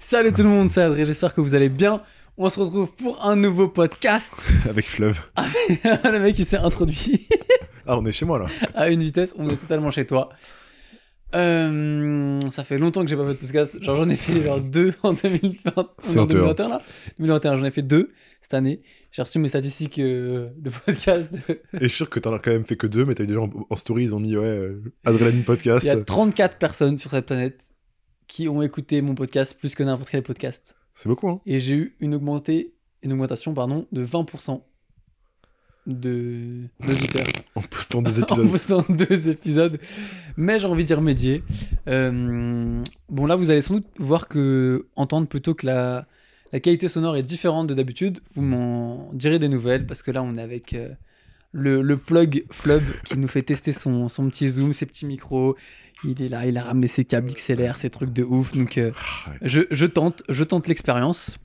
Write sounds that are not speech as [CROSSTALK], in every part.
Salut tout le monde, c'est Adrien, j'espère que vous allez bien. On se retrouve pour un nouveau podcast. [LAUGHS] Avec Fleuve. [LAUGHS] le mec il s'est introduit [LAUGHS] Ah, on est chez moi là. à une vitesse, on est totalement chez toi. Euh, ça fait longtemps que j'ai pas fait de podcast. Genre j'en ai fait genre deux en 2020. On est C'est en honteux, hein. 2021 là 2021, j'en ai fait deux cette année. J'ai reçu mes statistiques euh, de podcast. Et je suis sûr que t'en as quand même fait que deux, mais t'as eu des gens en, en story, ils ont mis ouais, euh, Podcast. Il y a 34 personnes sur cette planète qui ont écouté mon podcast plus que n'importe quel podcast. C'est beaucoup, hein. et j'ai eu une, augmentée, une augmentation pardon, de 20% de d'auditeurs [LAUGHS] En postant [LAUGHS] en épisodes. postant deux épisodes. Mais j'ai envie d'y remédier. Euh, bon, là, vous allez sans doute voir que, entendre plutôt que la, la qualité sonore est différente de d'habitude. Vous m'en direz des nouvelles parce que là, on est avec euh, le, le plug Flub qui nous fait tester son, son petit zoom, ses petits micros. Il est là, il a ramené ses câbles XLR, ses trucs de ouf. Donc, euh, Ah, je, je tente, je tente l'expérience.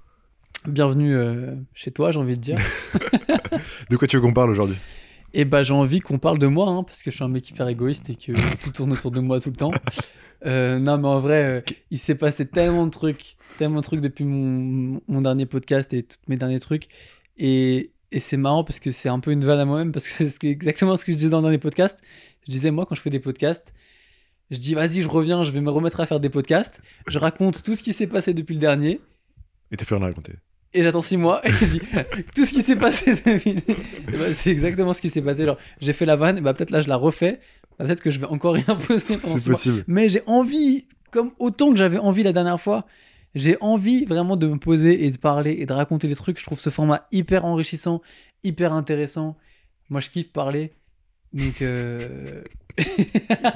Bienvenue euh, chez toi, j'ai envie de dire. [LAUGHS] De quoi tu veux qu'on parle aujourd'hui? Et bah j'ai envie qu'on parle de moi, hein, parce que je suis un mec hyper égoïste et que tout tourne autour de moi tout le temps. [LAUGHS] Euh, non mais en vrai, euh, il s'est passé tellement de trucs, tellement de trucs depuis mon, mon dernier podcast et tous mes derniers trucs. Et, et c'est marrant parce que c'est un peu une vanne à moi-même, parce que c'est exactement ce que je disais dans le dernier podcast. Je disais, moi quand je fais des podcasts, je dis, vas-y, je reviens, je vais me remettre à faire des podcasts. Je raconte tout ce qui s'est passé depuis le dernier. Et t'as plus rien à raconter. Et j'attends six mois [LAUGHS] et je dis tout ce qui s'est passé [LAUGHS] depuis. Bah, c'est exactement ce qui s'est passé. Genre, j'ai fait la vanne, et bah, peut-être là je la refais. Bah, peut-être que je vais encore rien [LAUGHS] poster pendant C'est mois. possible. Mais j'ai envie, comme autant que j'avais envie la dernière fois, j'ai envie vraiment de me poser et de parler et de raconter des trucs. Je trouve ce format hyper enrichissant, hyper intéressant. Moi je kiffe parler. Donc. euh, [LAUGHS]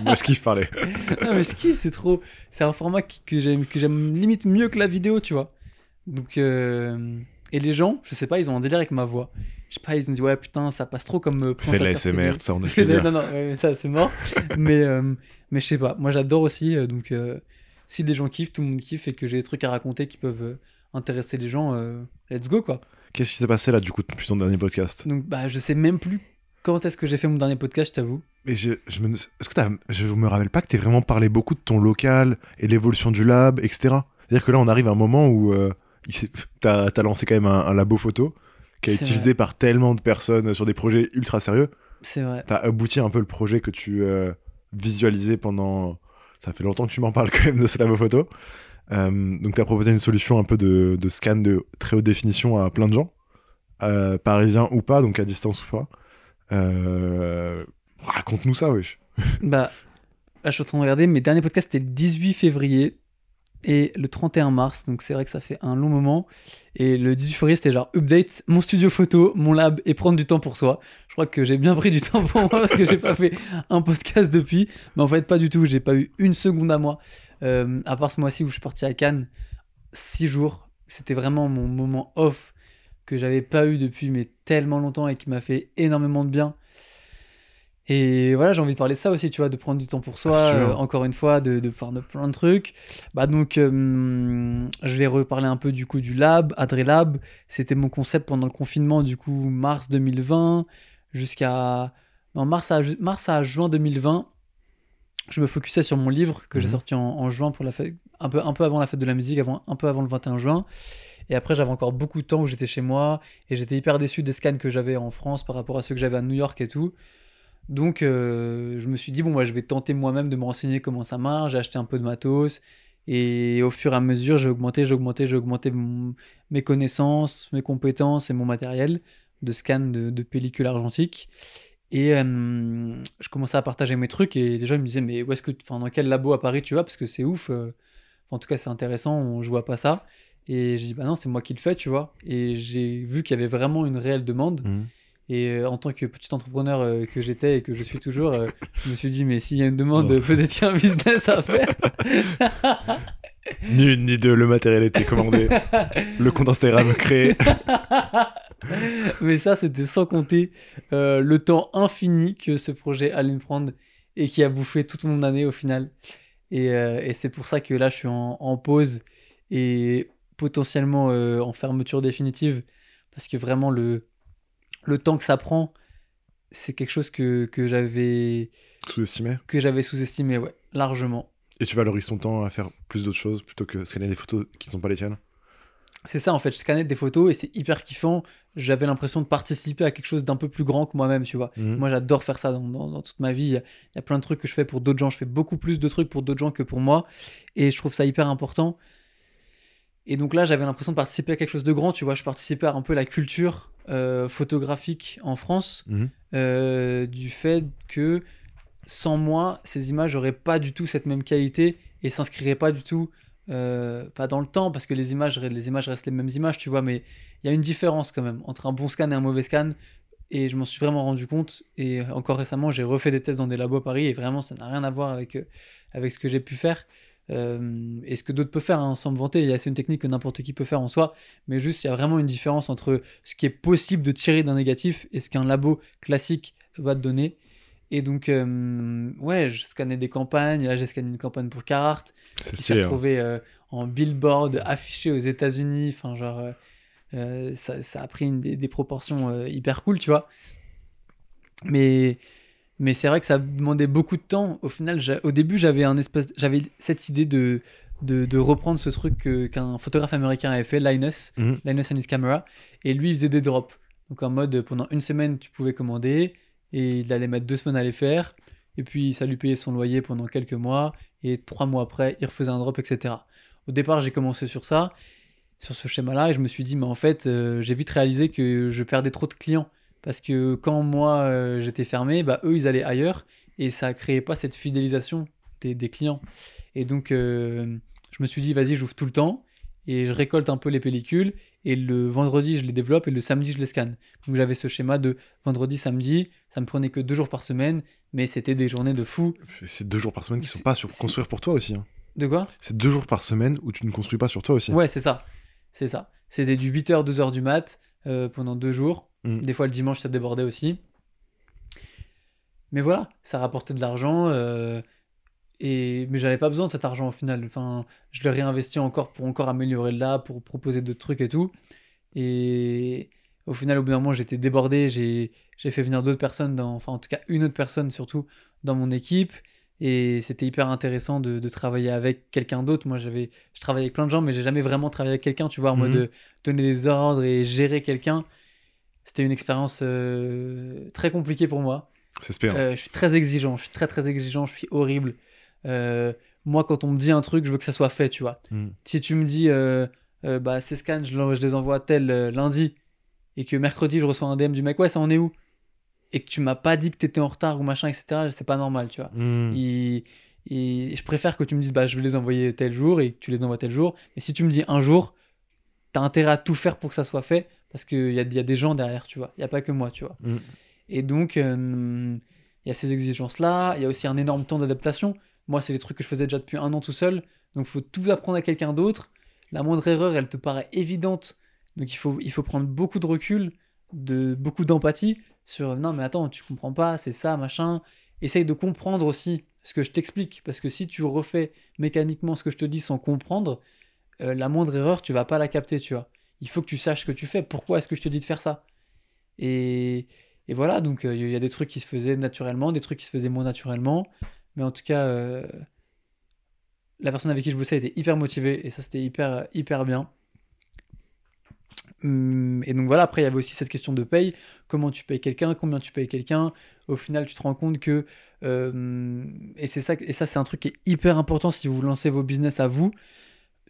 Moi, je kiffe parler. [LAUGHS] non mais je kiffe, c'est trop. C'est un format que j'aime, que j'aime limite mieux que la vidéo, tu vois. Donc euh, et les gens, je sais pas, ils ont un délire avec ma voix. Je sais pas, ils ont dit ouais putain, ça passe trop comme. euh, Fais de la SMR, tout ça, on a [LAUGHS] fait. Non non, ouais, ça c'est mort. mais euh, mais je sais pas, moi j'adore aussi. euh, donc euh, si les gens kiffent, tout le monde kiffe et que j'ai des trucs à raconter qui peuvent euh, intéresser les gens, euh, let's go quoi. Qu'est-ce qui s'est passé là, du coup, depuis ton dernier podcast? Donc bah je sais même plus quand est-ce que j'ai fait mon dernier podcast, je t'avoue? Mais je, je me, est-ce que je me rappelle pas que t'aies vraiment parlé beaucoup de ton local et l'évolution du lab, etc. C'est-à-dire que là, on arrive à un moment où euh, t'as, t'as lancé quand même un, un labo photo qui est C'est utilisé par tellement de personnes sur des projets ultra sérieux. C'est vrai. T'as abouti un peu le projet que tu euh, visualisais pendant. Ça fait longtemps que tu m'en parles quand même de ce labo photo. Euh, donc, t'as proposé une solution un peu de, de scan de très haute définition à plein de gens, euh, parisiens ou pas, donc à distance ou pas. Euh, Raconte-nous ça, wesh. Bah, là, je suis en train de regarder. Mes derniers podcasts, c'était le 18 février et le 31 mars. Donc, c'est vrai que ça fait un long moment. Et le 18 février, c'était genre update mon studio photo, mon lab et prendre du temps pour soi. Je crois que j'ai bien pris du temps pour moi parce que j'ai pas fait un podcast depuis. Mais en fait, pas du tout. J'ai pas eu une seconde à moi. Euh, à part ce mois-ci où je suis parti à Cannes, six jours. C'était vraiment mon moment off que j'avais pas eu depuis mais tellement longtemps et qui m'a fait énormément de bien. Et voilà, j'ai envie de parler de ça aussi, tu vois, de prendre du temps pour soi, Ah, euh, encore une fois, de, de faire de plein de trucs. Bah donc, euh, je vais reparler un peu du coup du lab, Adrelab. C'était mon concept pendant le confinement, du coup, mars 2020 jusqu'à... Non, mars à, mars à juin 2020. Je me focusais sur mon livre que j'ai Mhm. sorti en, en juin pour la fête, un peu, un peu avant la fête de la musique, avant, un peu avant le 21 juin. Et après, j'avais encore beaucoup de temps où j'étais chez moi et j'étais hyper déçu des scans que j'avais en France par rapport à ceux que j'avais à New York et tout. Donc, euh, je me suis dit, bon, bah, je vais tenter moi-même de me renseigner comment ça marche. J'ai acheté un peu de matos. Et au fur et à mesure, j'ai augmenté, j'ai augmenté, j'ai augmenté mes connaissances, mes compétences et mon matériel de scan de, de pellicule argentique. Et euh, je commençais à partager mes trucs et les gens me disaient, mais où est-ce que, enfin, dans quel labo à Paris tu vas? Parce que c'est ouf. euh, en tout cas, c'est intéressant, on, je vois pas ça. Et j'ai dit, bah non, c'est moi qui le fais, tu vois. Et j'ai vu qu'il y avait vraiment une réelle demande. Et euh, en tant que petit entrepreneur euh, que j'étais et que je suis toujours, euh, [LAUGHS] je me suis dit, mais s'il y a une demande, Oh. peut-être qu'il y a un business à faire. [LAUGHS] Ni une ni deux, le matériel était commandé, [LAUGHS] le compte Instagram créé. mais ça, c'était sans compter le temps infini que ce projet allait me prendre et qui a bouffé toute mon année au final. Et, et c'est pour ça que là, je suis en, en pause et potentiellement euh, en fermeture définitive. Parce que vraiment, le, le temps que ça prend, c'est quelque chose que, que j'avais Sous-estimé. que j'avais sous-estimé, ouais, largement. Et tu valorises ton temps à faire plus d'autres choses plutôt que scanner des photos qui ne sont pas les tiennes? C'est ça, en fait. Je scannais des photos et c'est hyper kiffant. J'avais l'impression de participer à quelque chose d'un peu plus grand que moi-même, tu vois. Mhm. Moi, j'adore faire ça dans, dans- dans toute ma vie. Il y, a, il y a plein de trucs que je fais pour d'autres gens. Je fais beaucoup plus de trucs pour d'autres gens que pour moi. Et je trouve ça hyper important. Et donc là, j'avais l'impression de participer à quelque chose de grand, tu vois. Je participais à un peu la culture euh, photographique en France. Mhm. euh, du fait que sans moi, ces images n'auraient pas du tout cette même qualité et s'inscriraient pas du tout, euh, pas dans le temps, parce que les images, les images restent les mêmes images, tu vois, mais il y a une différence quand même entre un bon scan et un mauvais scan. Et je m'en suis vraiment rendu compte. Et encore récemment, j'ai refait des tests dans des labos à Paris et vraiment, ça n'a rien à voir avec, avec ce que j'ai pu faire. Euh, et ce que d'autres peuvent faire, hein, sans me vanter, c'est une technique que n'importe qui peut faire en soi, mais juste il y a vraiment une différence entre ce qui est possible de tirer d'un négatif et ce qu'un labo classique va te donner. Et donc, euh, ouais, je scannais des campagnes. Là, j'ai scanné une campagne pour Carhartt qui s'est hein. retrouvé euh, en billboard affiché aux États-Unis. Enfin, genre, euh, euh, ça, ça a pris une, des, des proportions hyper cool, tu vois. Mais, mais c'est vrai que ça demandait beaucoup de temps. Au final, au début, j'avais un espèce, j'avais cette idée de, de, de reprendre ce truc qu'un photographe américain avait fait, Linus, Mhm. Linus and his camera, et lui, il faisait des drops. Donc en mode, pendant une semaine, tu pouvais commander, et il allait mettre deux semaines à les faire, et puis ça lui payait son loyer pendant quelques mois, et trois mois après, il refaisait un drop, etc. Au départ, j'ai commencé sur ça, sur ce schéma-là, et je me suis dit, mais en fait, euh, j'ai vite réalisé que je perdais trop de clients. Parce que quand moi, euh, j'étais fermé, bah, eux, ils allaient ailleurs, et ça créait pas cette fidélisation des, des clients. Et donc, euh, je me suis dit, vas-y, j'ouvre tout le temps, et je récolte un peu les pellicules, et le vendredi, je les développe, et le samedi, je les scanne. Donc, j'avais ce schéma de vendredi, samedi, ça me prenait que deux jours par semaine, mais c'était des journées de fou. C'est deux jours par semaine qui sont pas sur construire pour toi aussi. hein. De quoi? C'est deux jours par semaine où tu ne construis pas sur toi aussi. Ouais, c'est ça. C'est ça. C'était du 8h, 2h du mat euh, pendant deux jours. Mm. Des fois, le dimanche, ça débordait aussi. Mais voilà, ça rapportait de l'argent. euh, et... Mais j'avais pas besoin de cet argent au final. Enfin, je le réinvestis encore pour encore améliorer là, pour proposer d'autres trucs et tout. Et au final, au bout d'un moment, j'étais débordé. J'ai fait venir d'autres personnes, dans... enfin, en tout cas, une autre personne surtout dans mon équipe. Et c'était hyper intéressant de, de travailler avec quelqu'un d'autre. Moi, j'avais, je travaillais avec plein de gens, mais j'ai jamais vraiment travaillé avec quelqu'un, tu vois, en mode Mhm. de donner des ordres et gérer quelqu'un. C'était une expérience euh, très compliquée pour moi. C'est spécial. Euh, je suis très exigeant, je suis très très exigeant, je suis horrible. Euh, moi, quand on me dit un truc, je veux que ça soit fait, tu vois. Mm. Si tu me dis, euh, bah, ces scans, je, les envoie tel lundi, et que mercredi, je reçois un DM du mec, ouais, ça en est où? Et que tu m'as pas dit que t'étais en retard ou machin, etc., c'est pas normal, tu vois. Mm. Il- et je préfère que tu me dises, bah, je vais les envoyer tel jour et que tu les envoies tel jour. Mais si tu me dis un jour, t'as intérêt à tout faire pour que ça soit fait parce qu'il y a, y a des gens derrière, tu vois. Il n'y a pas que moi, tu vois. Mm. Et donc, euh, il y a ces exigences-là. Il y a aussi un énorme temps d'adaptation. Moi, c'est des trucs que je faisais déjà depuis un an tout seul. Donc, il faut tout apprendre à quelqu'un d'autre. La moindre erreur, elle te paraît évidente. Donc, il faut, il faut prendre beaucoup de recul, de, beaucoup d'empathie sur non, mais attends, tu comprends pas, c'est ça, machin. Essaye de comprendre aussi ce que je t'explique. Parce que si tu refais mécaniquement ce que je te dis sans comprendre, euh, la moindre erreur, tu vas pas la capter, tu vois. Il faut que tu saches ce que tu fais. Pourquoi est-ce que je te dis de faire ça? Et, et voilà, donc euh, il y a des trucs qui se faisaient naturellement, des trucs qui se faisaient moins naturellement. Mais en tout cas, euh, la personne avec qui je bossais était hyper motivée et ça, c'était hyper, hyper bien. Hum, Et donc voilà, après, il y avait aussi cette question de paye. Comment tu payes quelqu'un, combien tu payes quelqu'un? Au final, tu te rends compte que. euh, et, c'est ça, et ça, c'est un truc qui est hyper important si vous lancez vos business à vous.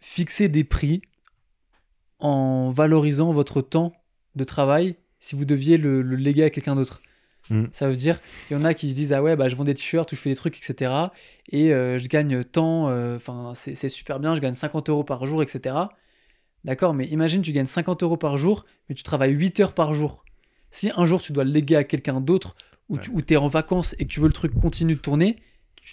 Fixez des prix en valorisant votre temps de travail si vous deviez le, le léguer à quelqu'un d'autre. Mm. Ça veut dire, il y en a qui se disent Ah ouais, bah, je vends des t-shirts ou je fais des trucs, etc. Et euh, je gagne tant, euh, enfin, c'est c'est super bien, je gagne 50 euros par jour, etc. D'accord, mais imagine, tu gagnes 50 euros par jour, mais tu travailles 8 heures par jour. Si un jour tu dois le léguer à quelqu'un d'autre, ou Ouais. tu es en vacances et que tu veux le truc continue de tourner,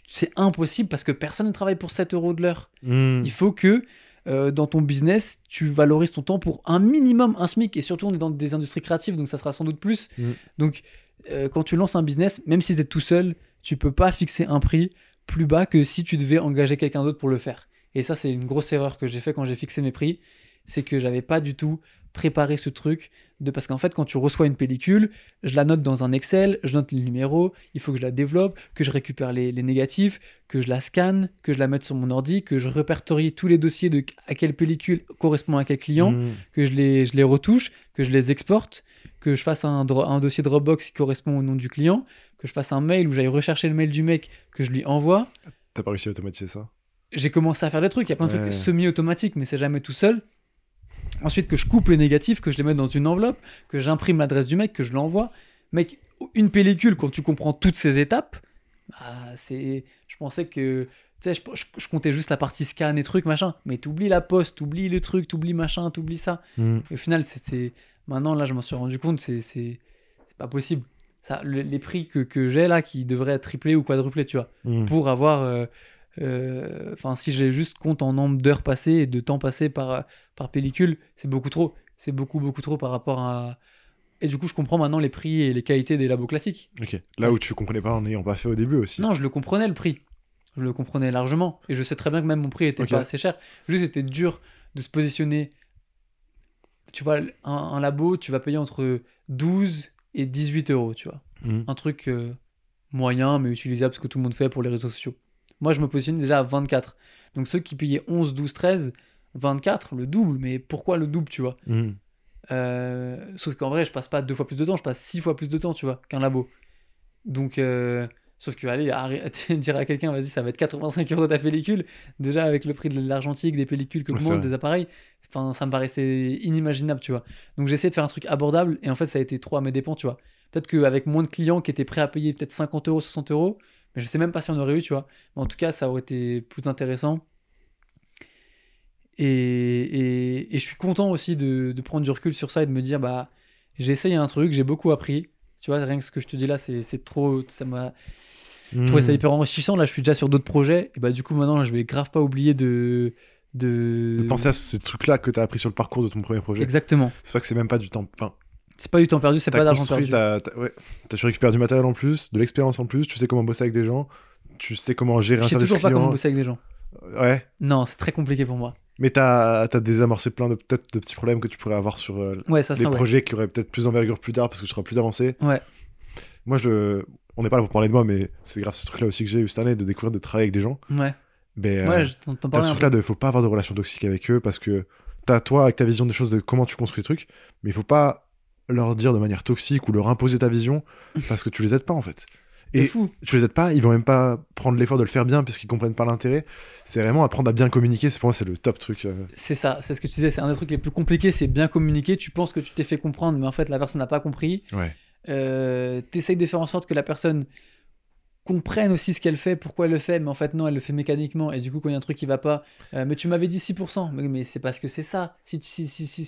c'est impossible parce que personne ne travaille pour 7 euros de l'heure. Mm. Il faut que euh, dans ton business, tu valorises ton temps pour un minimum un SMIC. Et surtout, on est dans des industries créatives, donc ça sera sans doute plus. Mm. Donc, euh, quand tu lances un business, même si tu es tout seul, tu peux pas fixer un prix plus bas que si tu devais engager quelqu'un d'autre pour le faire. Et ça, c'est une grosse erreur que j'ai fait quand j'ai fixé mes prix. C'est que j'avais pas du tout préparer ce truc de parce qu'en fait quand tu reçois une pellicule, je la note dans un Excel, je note les numéros, il faut que je la développe, que je récupère les, les négatifs, que je la scanne, que je la mette sur mon ordi, que je répertorie tous les dossiers de à quelle pellicule correspond à quel client, Mm. que je les, je les retouche, que je les exporte, que je fasse un, un dossier Dropbox qui correspond au nom du client, que je fasse un mail où j'aille rechercher le mail du mec, que je lui envoie. T'as pas réussi à automatiser ça J'ai commencé à faire des trucs, il y a plein de Ouais. trucs semi-automatiques, mais c'est jamais tout seul. Ensuite, que je coupe les négatifs, que je les mette dans une enveloppe, que j'imprime l'adresse du mec, que je l'envoie. Mec, une pellicule, quand tu comprends toutes ces étapes, bah, c'est. Je pensais que. Tu sais, je, je- je comptais juste la partie scan et trucs, machin. Mais t'oublies la poste, t'oublies le truc, t'oublies machin, t'oublies ça. Mm. Et au final, c'est-. Maintenant, là, je m'en suis rendu compte, c'est. C'est c'est pas possible. Ça, le- les prix que, que j'ai là, qui devraient être triplés ou quadruplés, tu vois Mm. pour avoir. euh, Enfin, si j'ai juste compte en nombre d'heures passées et de temps passé par, par pellicule, c'est beaucoup trop. C'est beaucoup, beaucoup trop par rapport à. Et du coup, je comprends maintenant les prix et les qualités des labos classiques. Ok. Là Parce où tu comprenais pas en n'ayant pas fait au début aussi. Non, je le comprenais le prix. Je le comprenais largement. Et je sais très bien que même mon prix était pas assez cher. Juste, c'était dur de se positionner. Tu vois, un, un labo, tu vas payer entre 12 et 18 euros, tu vois Mm. un truc euh, moyen mais utilisable ce que tout le monde fait pour les réseaux sociaux. Moi, je me positionne déjà à 24. Donc ceux qui payaient 11, 12, 13, 24, le double. Mais pourquoi le double, tu vois Mm. Euh, Sauf qu'en vrai, je passe pas deux fois plus de temps, je passe six fois plus de temps, tu vois, qu'un labo. Donc, euh, sauf que arrête- [LAUGHS] dire à quelqu'un, vas-y, ça va être 85 euros ta pellicule, déjà avec le prix de l'argentique, des pellicules que commande, des appareils, enfin, ça me paraissait inimaginable, tu vois. Donc, j'ai essayé de faire un truc abordable, et en fait, ça a été trop à mes dépens, tu vois. Peut-être qu'avec moins de clients qui étaient prêts à payer peut-être 50 euros, 60 euros, mais je sais même pas si on aurait eu, tu vois. Mais en tout cas, ça aurait été plus intéressant. Et, et, et je suis content aussi de, de prendre du recul sur ça et de me dire, bah, j'ai essayé un truc, j'ai beaucoup appris. Tu vois, rien que ce que je te dis là, c'est trop. Ça m'a. Je trouvais ça hyper enrichissant. Là, je suis déjà sur d'autres projets. Et bah, du coup, maintenant, je vais grave pas oublier de. De, De penser à ce truc-là que t'as appris sur le parcours de ton premier projet. Exactement. C'est pas que c'est même pas du temps. Enfin, C'est pas du temps perdu, c'est pas d'argent perdu. t'as, t'as- ouais, tu récupères du matériel en plus, de l'expérience en plus, tu sais comment bosser avec des gens, tu sais comment gérer un Je sais service toujours pas comment bosser avec des gens. Ouais, Non, c'est très compliqué pour moi. mais t'as, as désamorcé plein de peut-être de petits problèmes que tu pourrais avoir sur euh, Ouais, ça, des ça, ouais. projets qui auraient peut-être plus d'envergure plus tard parce que tu seras plus avancé. Ouais. Moi, je, on n'est pas là pour parler de moi, mais c'est grave ce truc-là aussi que j'ai eu cette année de découvrir de travailler avec des gens. Ouais, Mais, euh, ouais, je t'en T'as ce truc-là de faut pas avoir de relations toxiques avec eux parce que t'as toi avec ta vision des choses de comment tu construis le truc, mais il faut pas leur dire de manière toxique ou leur imposer ta vision parce que tu les aides pas en fait. [LAUGHS] C'est Et fou. tu les aides pas, ils vont même pas prendre l'effort de le faire bien puisqu'ils comprennent pas l'intérêt. C'est vraiment apprendre à bien communiquer, c'est pour moi c'est le top truc. euh. C'est ça, c'est ce que tu disais, c'est un des trucs les plus compliqués, c'est bien communiquer. Tu penses que tu t'es fait comprendre, mais en fait la personne n'a pas compris. Ouais. Euh, T'essayes de faire en sorte que la personne comprenne aussi ce qu'elle fait, pourquoi elle le fait, mais en fait non, elle le fait mécaniquement. Et du coup, quand il y a un truc qui va pas, euh, mais tu m'avais dit 6%, mais, mais c'est parce que c'est ça. Si, tu- si, si, si,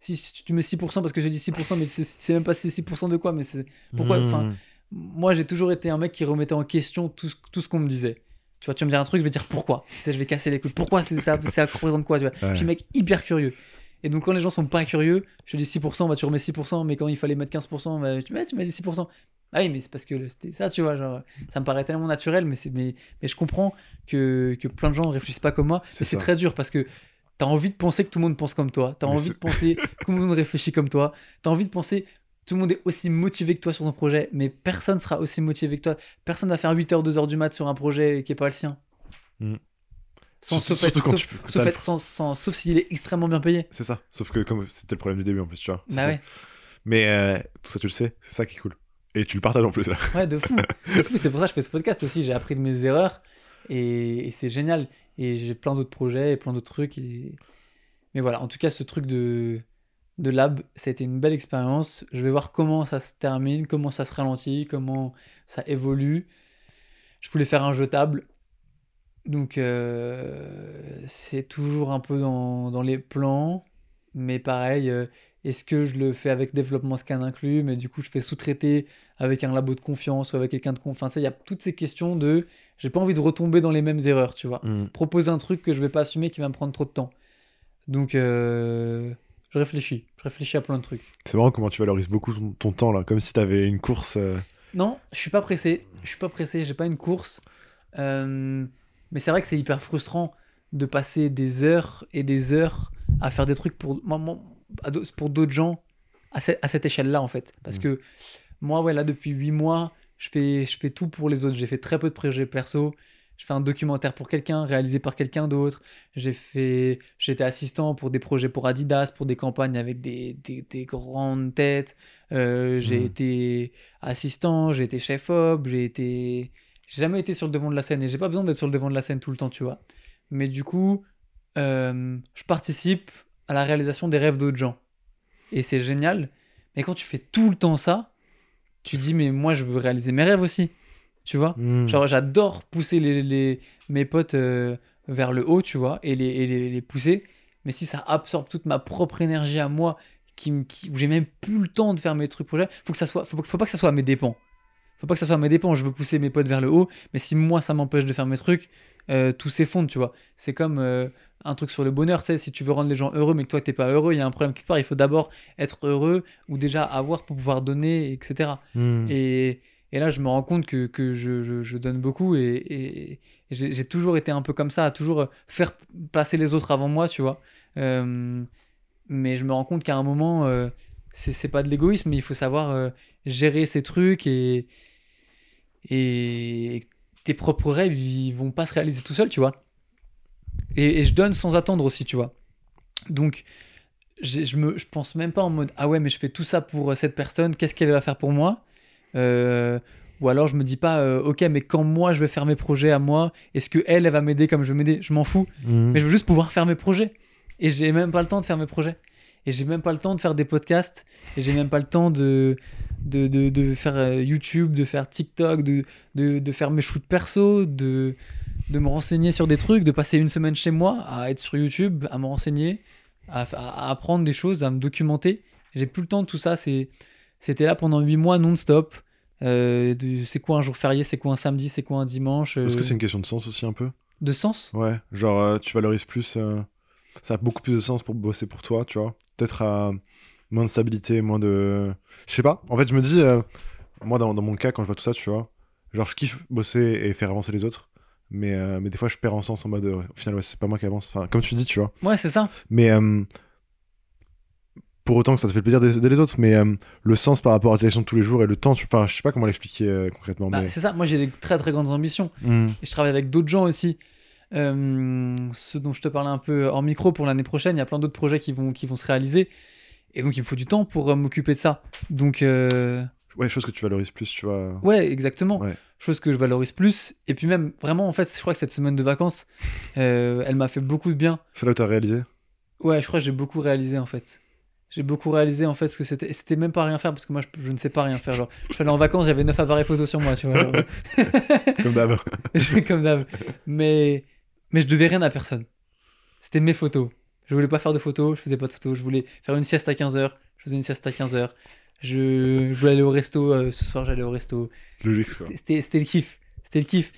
si, tu mets 6% parce que j'ai dit 6%, mais c'est c'est même pas c'est 6% de quoi, mais c'est pourquoi. Enfin, Mmh. moi j'ai toujours été un mec qui remettait en question tout ce, tout ce qu'on me disait. Tu vois, tu vas me dire un truc, je vais dire pourquoi. Je vais casser les couilles. Pourquoi c'est ça, ça représente quoi, tu vois. Ouais. Je suis un mec hyper curieux. Et donc quand les gens sont pas curieux, je dis 6%, bah tu remets 6%, mais quand il fallait mettre 15%, bah, tu, ouais, tu dit 6%. Ah oui, mais c'est parce que c'était ça, tu vois, genre, ça me paraît tellement naturel, mais, mais, mais je comprends que, que plein de gens réfléchissent pas comme moi. C'est Mais c'est très dur parce que t'as envie de penser que tout le monde pense comme toi, t'as Mais envie de penser [LAUGHS] que tout le monde réfléchit comme toi, t'as envie de penser tout le monde est aussi motivé que toi sur son projet, mais personne sera aussi motivé que toi. Personne va faire 8h, 2h du mat sur un projet qui est pas le sien. Mm. Sans, sauf, sauf- sauf le- sans- sans- sauf s'il est extrêmement bien payé. C'est ça. Sauf que comme c'était le problème du début en plus, tu vois. Bah ouais. Mais euh, tout ça tu le sais, c'est ça qui est cool. Et tu le partages en plus là. Ouais, de fou. [LAUGHS] De fou. C'est pour ça que je fais ce podcast aussi. J'ai appris de mes erreurs et, et c'est génial. Et j'ai plein d'autres projets et plein d'autres trucs. Et... Mais voilà, en tout cas, ce truc de, de lab, ça a été une belle expérience. Je vais voir comment ça se termine, comment ça se ralentit, comment ça évolue. Je voulais faire un jetable. Donc, euh, c'est toujours un peu dans, dans les plans. Mais pareil, euh, est-ce que je le fais avec développement scan inclus Mais du coup, je fais sous-traiter avec un labo de confiance ou avec quelqu'un de confiance. Il y a toutes ces questions de j'ai pas envie de retomber dans les mêmes erreurs, tu vois. Mm. Proposer un truc que je vais pas assumer qui va me prendre trop de temps. Donc, euh, je réfléchis. Je réfléchis à plein de trucs. C'est marrant comment tu valorises beaucoup ton, ton temps là, comme si t'avais une course. euh, Non, je suis pas pressé. Je suis pas pressé. J'ai pas une course. Euh, mais c'est vrai que c'est hyper frustrant de passer des heures et des heures à faire des trucs pour. Pour d'autres gens à, ce- à cette échelle-là, en fait. Parce Mm. que moi, ouais, là, depuis 8 mois, je fais, je fais tout pour les autres. J'ai fait très peu de projets perso. Je fais un documentaire pour quelqu'un, réalisé par quelqu'un d'autre. J'ai fait, j'étais assistant pour des projets pour Adidas, pour des campagnes avec des, des, des grandes têtes. Euh, j'ai Mhm. été assistant, j'ai été chef op, j'ai été, j'ai jamais été sur le devant de la scène et j'ai pas besoin d'être sur le devant de la scène tout le temps, tu vois. Mais du coup, euh, je participe à la réalisation des rêves d'autres gens et c'est génial. Mais quand tu fais tout le temps ça, tu te dis mais moi je veux réaliser mes rêves aussi, tu vois? Hmm. Genre, j'adore pousser les, les- mes potes euh, vers le haut, tu vois, et les, et les, les pousser. Mais si ça absorbe toute ma propre énergie à moi, qui, me- qui- où j'ai même plus le temps de faire mes trucs projets, faut que ça soit, faut, faut pas que ça soit à mes dépens. Faut pas que ça soit à mes dépens. Je veux pousser mes potes vers le haut, mais si moi ça m'empêche de faire mes trucs, euh, tout s'effondre, tu vois. C'est comme euh, un truc sur le bonheur, tu sais, si tu veux rendre les gens heureux, mais que toi t'es pas heureux, il y a un problème quelque part. Il faut d'abord être heureux ou déjà avoir pour pouvoir donner, etc. Hmm. Et, et là, je me rends compte que, que je, je- je donne beaucoup et, et- et j'ai toujours été un peu comme ça, à toujours faire passer les autres avant moi, tu vois. Euh, mais je me rends compte qu'à un moment, c'est pas de l'égoïsme, mais il faut savoir gérer ces trucs et, et tes propres rêves, ils vont pas se réaliser tout seuls, tu vois. Et, et je donne sans attendre aussi, tu vois. Donc, je me je pense même pas en mode ah ouais mais je fais tout ça pour euh, cette personne qu'est-ce qu'elle va faire pour moi? Euh, ou alors je me dis pas euh, ok mais quand moi je vais faire mes projets à moi est-ce que elle elle va m'aider comme je veux m'aider? Je m'en fous Hmm. mais je veux juste pouvoir faire mes projets et j'ai même pas le temps de faire mes projets et j'ai même pas le temps de faire des podcasts et j'ai même pas le temps de de, de, de faire euh, YouTube de faire TikTok de, de, de faire mes shoots perso de de me renseigner sur des trucs de passer une semaine chez moi à être sur YouTube à me renseigner à, à apprendre des choses, à me documenter. J'ai plus le temps de tout ça. C'était là pendant 8 mois non-stop. Euh, c'est quoi un jour férié, c'est quoi un samedi, c'est quoi un dimanche. Est-ce que euh, c'est une question de sens aussi un peu? de sens? Ouais, genre euh, tu valorises plus. Ça a beaucoup plus de sens pour bosser pour toi, tu vois. Peut-être à moins de stabilité, moins de. Je sais pas. En fait, je me dis, euh, moi dans, dans mon cas, quand je vois tout ça, tu vois, genre je kiffe bosser et faire avancer les autres. Mais, euh, mais des fois, je perds en sens en mode, euh, au final, ouais, c'est pas moi qui avance. Enfin, comme tu dis, tu vois. Ouais, c'est ça. Mais pour autant que ça te fait plaisir d'aider les autres, mais euh, le sens par rapport à tes actions de tous les jours et le temps, tu... enfin, je sais pas comment l'expliquer euh, concrètement. Bah, mais... c'est ça. Moi, j'ai des très très grandes ambitions. Hmm. Et je travaille avec d'autres gens aussi. Euh, ce dont je te parlais un peu hors micro pour l'année prochaine, il y a plein d'autres projets qui vont, qui vont se réaliser. Et donc, il me faut du temps pour euh, m'occuper de ça. Donc, euh, Ouais, chose que tu valorises plus, tu vois. Ouais, exactement. Ouais. Chose que je valorise plus. Et puis même, vraiment, en fait, je crois que cette semaine de vacances, euh, elle m'a fait beaucoup de bien. C'est là où t'as réalisé? Ouais, je crois que j'ai beaucoup réalisé, en fait. J'ai beaucoup réalisé, en fait, ce que c'était. et C'était même pas rien faire, parce que moi, je, je ne sais pas rien faire. Genre, je suis allé en vacances, j'avais 9 appareils photo sur moi, tu vois. genre. [LAUGHS] Comme d'hab. [LAUGHS] Comme d'hab. Mais, mais je devais rien à personne. C'était mes photos. Je voulais pas faire de photos, je faisais pas de photos. Je voulais faire une sieste à 15h, je faisais une sieste à 15h. Je, je voulais aller au resto, euh, ce soir j'allais au resto. C'était le kiff. C'était le kiff.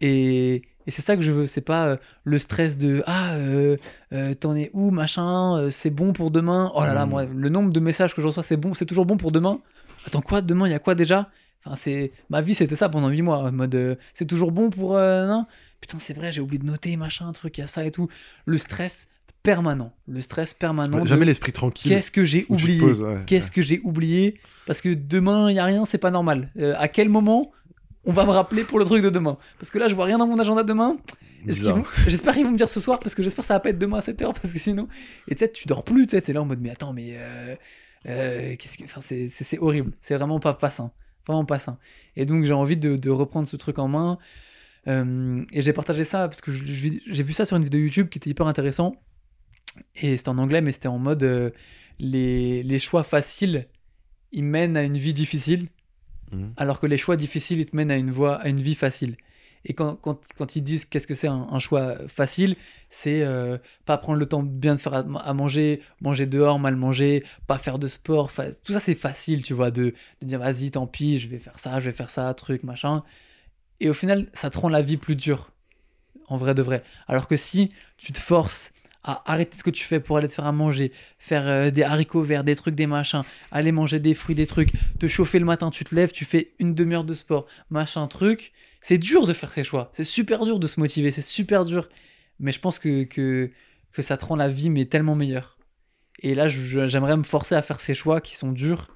Et, et c'est ça que je veux. C'est pas euh, le stress de Ah, euh, euh, t'en es où, machin, c'est bon pour demain. Oh là là, Mm. moi, le nombre de messages que je reçois, c'est bon, c'est toujours bon pour demain. Attends, quoi, demain, il y a quoi déjà? Enfin, c'est Ma vie, c'était ça pendant 8 mois. En mode C'est toujours bon pour. non? Putain, c'est vrai, j'ai oublié de noter, machin, truc, il y a ça et tout. Le stress permanent. Le stress permanent. Jamais l'esprit tranquille. Qu'est-ce que j'ai oublié ouais. Qu'est-ce que j'ai oublié Parce que demain, il n'y a rien, c'est pas normal. Euh, à quel moment on va me rappeler pour le truc de demain? Parce que là, je vois rien dans mon agenda demain. Vont- J'espère qu'ils vont me dire ce soir, parce que j'espère que ça va pas être demain à 7h, parce que sinon. Et tu sais, tu dors plus, tu sais, t'es là en mode, mais attends, mais. euh, euh, qu'est-ce que. Enfin, c'est- horrible. C'est vraiment pas, pas sain. Vraiment pas sain. Et donc, j'ai envie de, de reprendre ce truc en main. Euh, et j'ai partagé ça, parce que j'ai vu ça sur une vidéo YouTube qui était hyper intéressant. Et c'était en anglais, mais c'était en mode. euh, les, les choix faciles, ils mènent à une vie difficile Mhm. alors que les choix difficiles ils te mènent à une voie à une vie facile et quand, quand, quand ils disent qu'est-ce que c'est un, un choix facile c'est euh, pas prendre le temps bien de faire à, à manger manger dehors mal manger pas faire de sport tout ça c'est facile tu vois de, de dire vas-y tant pis je vais faire ça je vais faire ça truc machin et au final ça te rend la vie plus dure en vrai de vrai alors que si tu te forces à arrêter ce que tu fais pour aller te faire à manger, faire euh, des haricots verts, des trucs, des machins, aller manger des fruits, des trucs, te chauffer le matin, tu te lèves, tu fais une demi-heure de sport, machin, truc. C'est dur de faire ces choix. C'est super dur de se motiver, c'est super dur. Mais je pense que, que, que ça te rend la vie mais tellement meilleure. Et là, j'aimerais me forcer à faire ces choix qui sont durs.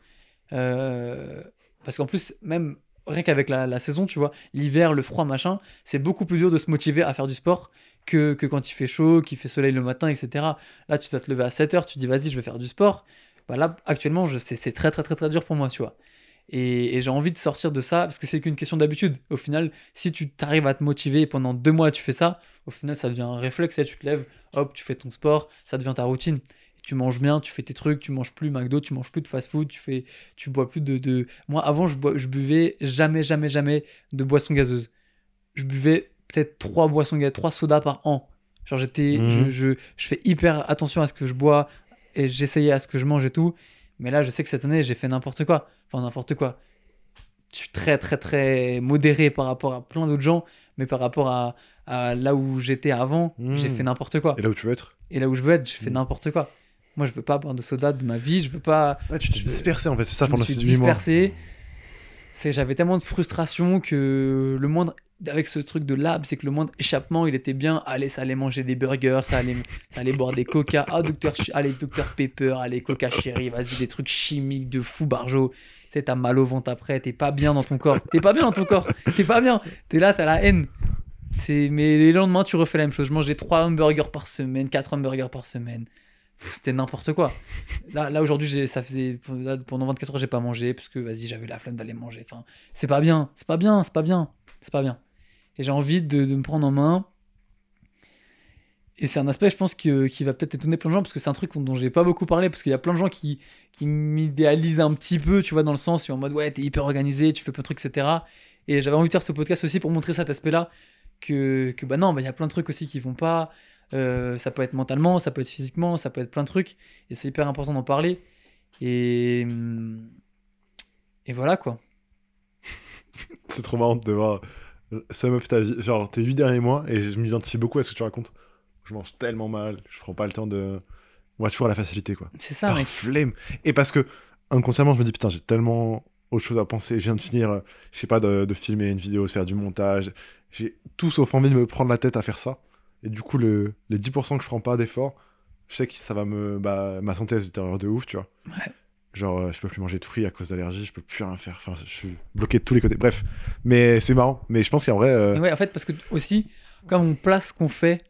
Euh, parce qu'en plus, même rien qu'avec la, la saison, tu vois, l'hiver, le froid, machin, c'est beaucoup plus dur de se motiver à faire du sport que, que quand il fait chaud, qu'il fait soleil le matin, etc. Là, tu dois te lever à 7h, tu te dis, vas-y, je vais faire du sport. Bah là, actuellement, c'est très, très, très, très dur pour moi, tu vois. Et, j'ai envie de sortir de ça parce que c'est qu'une question d'habitude. Au final, si tu t'arrives à te motiver pendant deux mois tu fais ça, au final ça devient un réflexe. et Tu te lèves, hop, tu fais ton sport, ça devient ta routine. Tu manges bien, tu fais tes trucs, tu manges plus McDo, tu manges plus de fast-food, tu fais, tu bois plus de, de... Moi, avant, je, bois, je buvais jamais, jamais, jamais de boissons gazeuses. Je buvais peut-être trois boissons gazeuses, trois sodas par an. Genre j'étais, Mhm. je, je, je fais hyper attention à ce que je bois et j'essayais à ce que je mange et tout. Mais là, je sais que cette année, j'ai fait n'importe quoi. Enfin, n'importe quoi. Je suis très, très, très modéré par rapport à plein d'autres gens, mais par rapport à, à là où j'étais avant, Mhm. j'ai fait n'importe quoi. Et là où tu veux être? Et là où je veux être, je fais Mhm. n'importe quoi. Moi, je veux pas boire de soda de ma vie, je veux pas. Ouais, tu t'es dispersé en fait, c'est ça je me pendant suis ces 8 mois. dispersé. J'avais tellement de frustration que le moindre, avec ce truc de lab, c'est que le moindre échappement, il était bien. Allez, ça allait manger des burgers, ça allait, ça allait boire des coca. Ah, docteur, allez, docteur Pepper, allez, coca chéri, vas-y, des trucs chimiques de fou barjo. Tu sais, t'as mal au ventre après, t'es pas bien dans ton corps. T'es pas bien dans ton corps, t'es pas bien. T'es là, t'as la haine. C'est, mais les lendemains, tu refais la même chose. Je mangeais 3 hamburgers par semaine, 4 hamburgers par semaine. C'était n'importe quoi. Là, là aujourd'hui, ça faisait là, pendant 24 heures, j'ai pas mangé parce que vas-y, j'avais la flemme d'aller manger. Enfin, c'est pas bien, c'est pas bien, c'est pas bien, c'est pas bien. Et j'ai envie de, de me prendre en main. Et c'est un aspect, je pense, que- qui va peut-être étonner plein de gens parce que c'est un truc dont j'ai pas beaucoup parlé parce qu'il y a plein de gens qui, qui m'idéalisent un petit peu, tu vois, dans le sens où en mode ouais, t'es hyper organisé, tu fais plein de trucs, etc. Et j'avais envie de faire ce podcast aussi pour montrer cet aspect-là que, que bah non, bah, il y a plein de trucs aussi qui vont pas. Euh, ça peut être mentalement, ça peut être physiquement, ça peut être plein de trucs. Et c'est hyper important d'en parler. Et, hum, et voilà quoi. [LAUGHS] C'est trop marrant de voir sum up ta vie, genre tes 8 derniers mois, et je m'identifie beaucoup à ce que tu racontes. Je mange tellement mal, je prends pas le temps de. Moi, toujours la facilité, quoi. C'est ça, Par mec. flemme. Et parce que, inconsciemment, je me dis, putain, j'ai tellement autre chose à penser. Je viens de finir, euh, je sais pas, de, de filmer une vidéo, de faire du montage. J'ai tout sauf envie de me prendre la tête à faire ça. Et du coup, le, les 10% que je prends pas d'effort, je sais que ça va me. Bah, ma santé, elle se détériore de ouf, tu vois. Ouais. Genre, euh, je peux plus manger de fruits à cause d'allergies, je peux plus rien faire. Enfin, je suis bloqué de tous les côtés. Bref, mais c'est marrant. Mais je pense qu'en vrai, euh, ouais, en fait, parce que aussi, comme on place ce qu'on fait,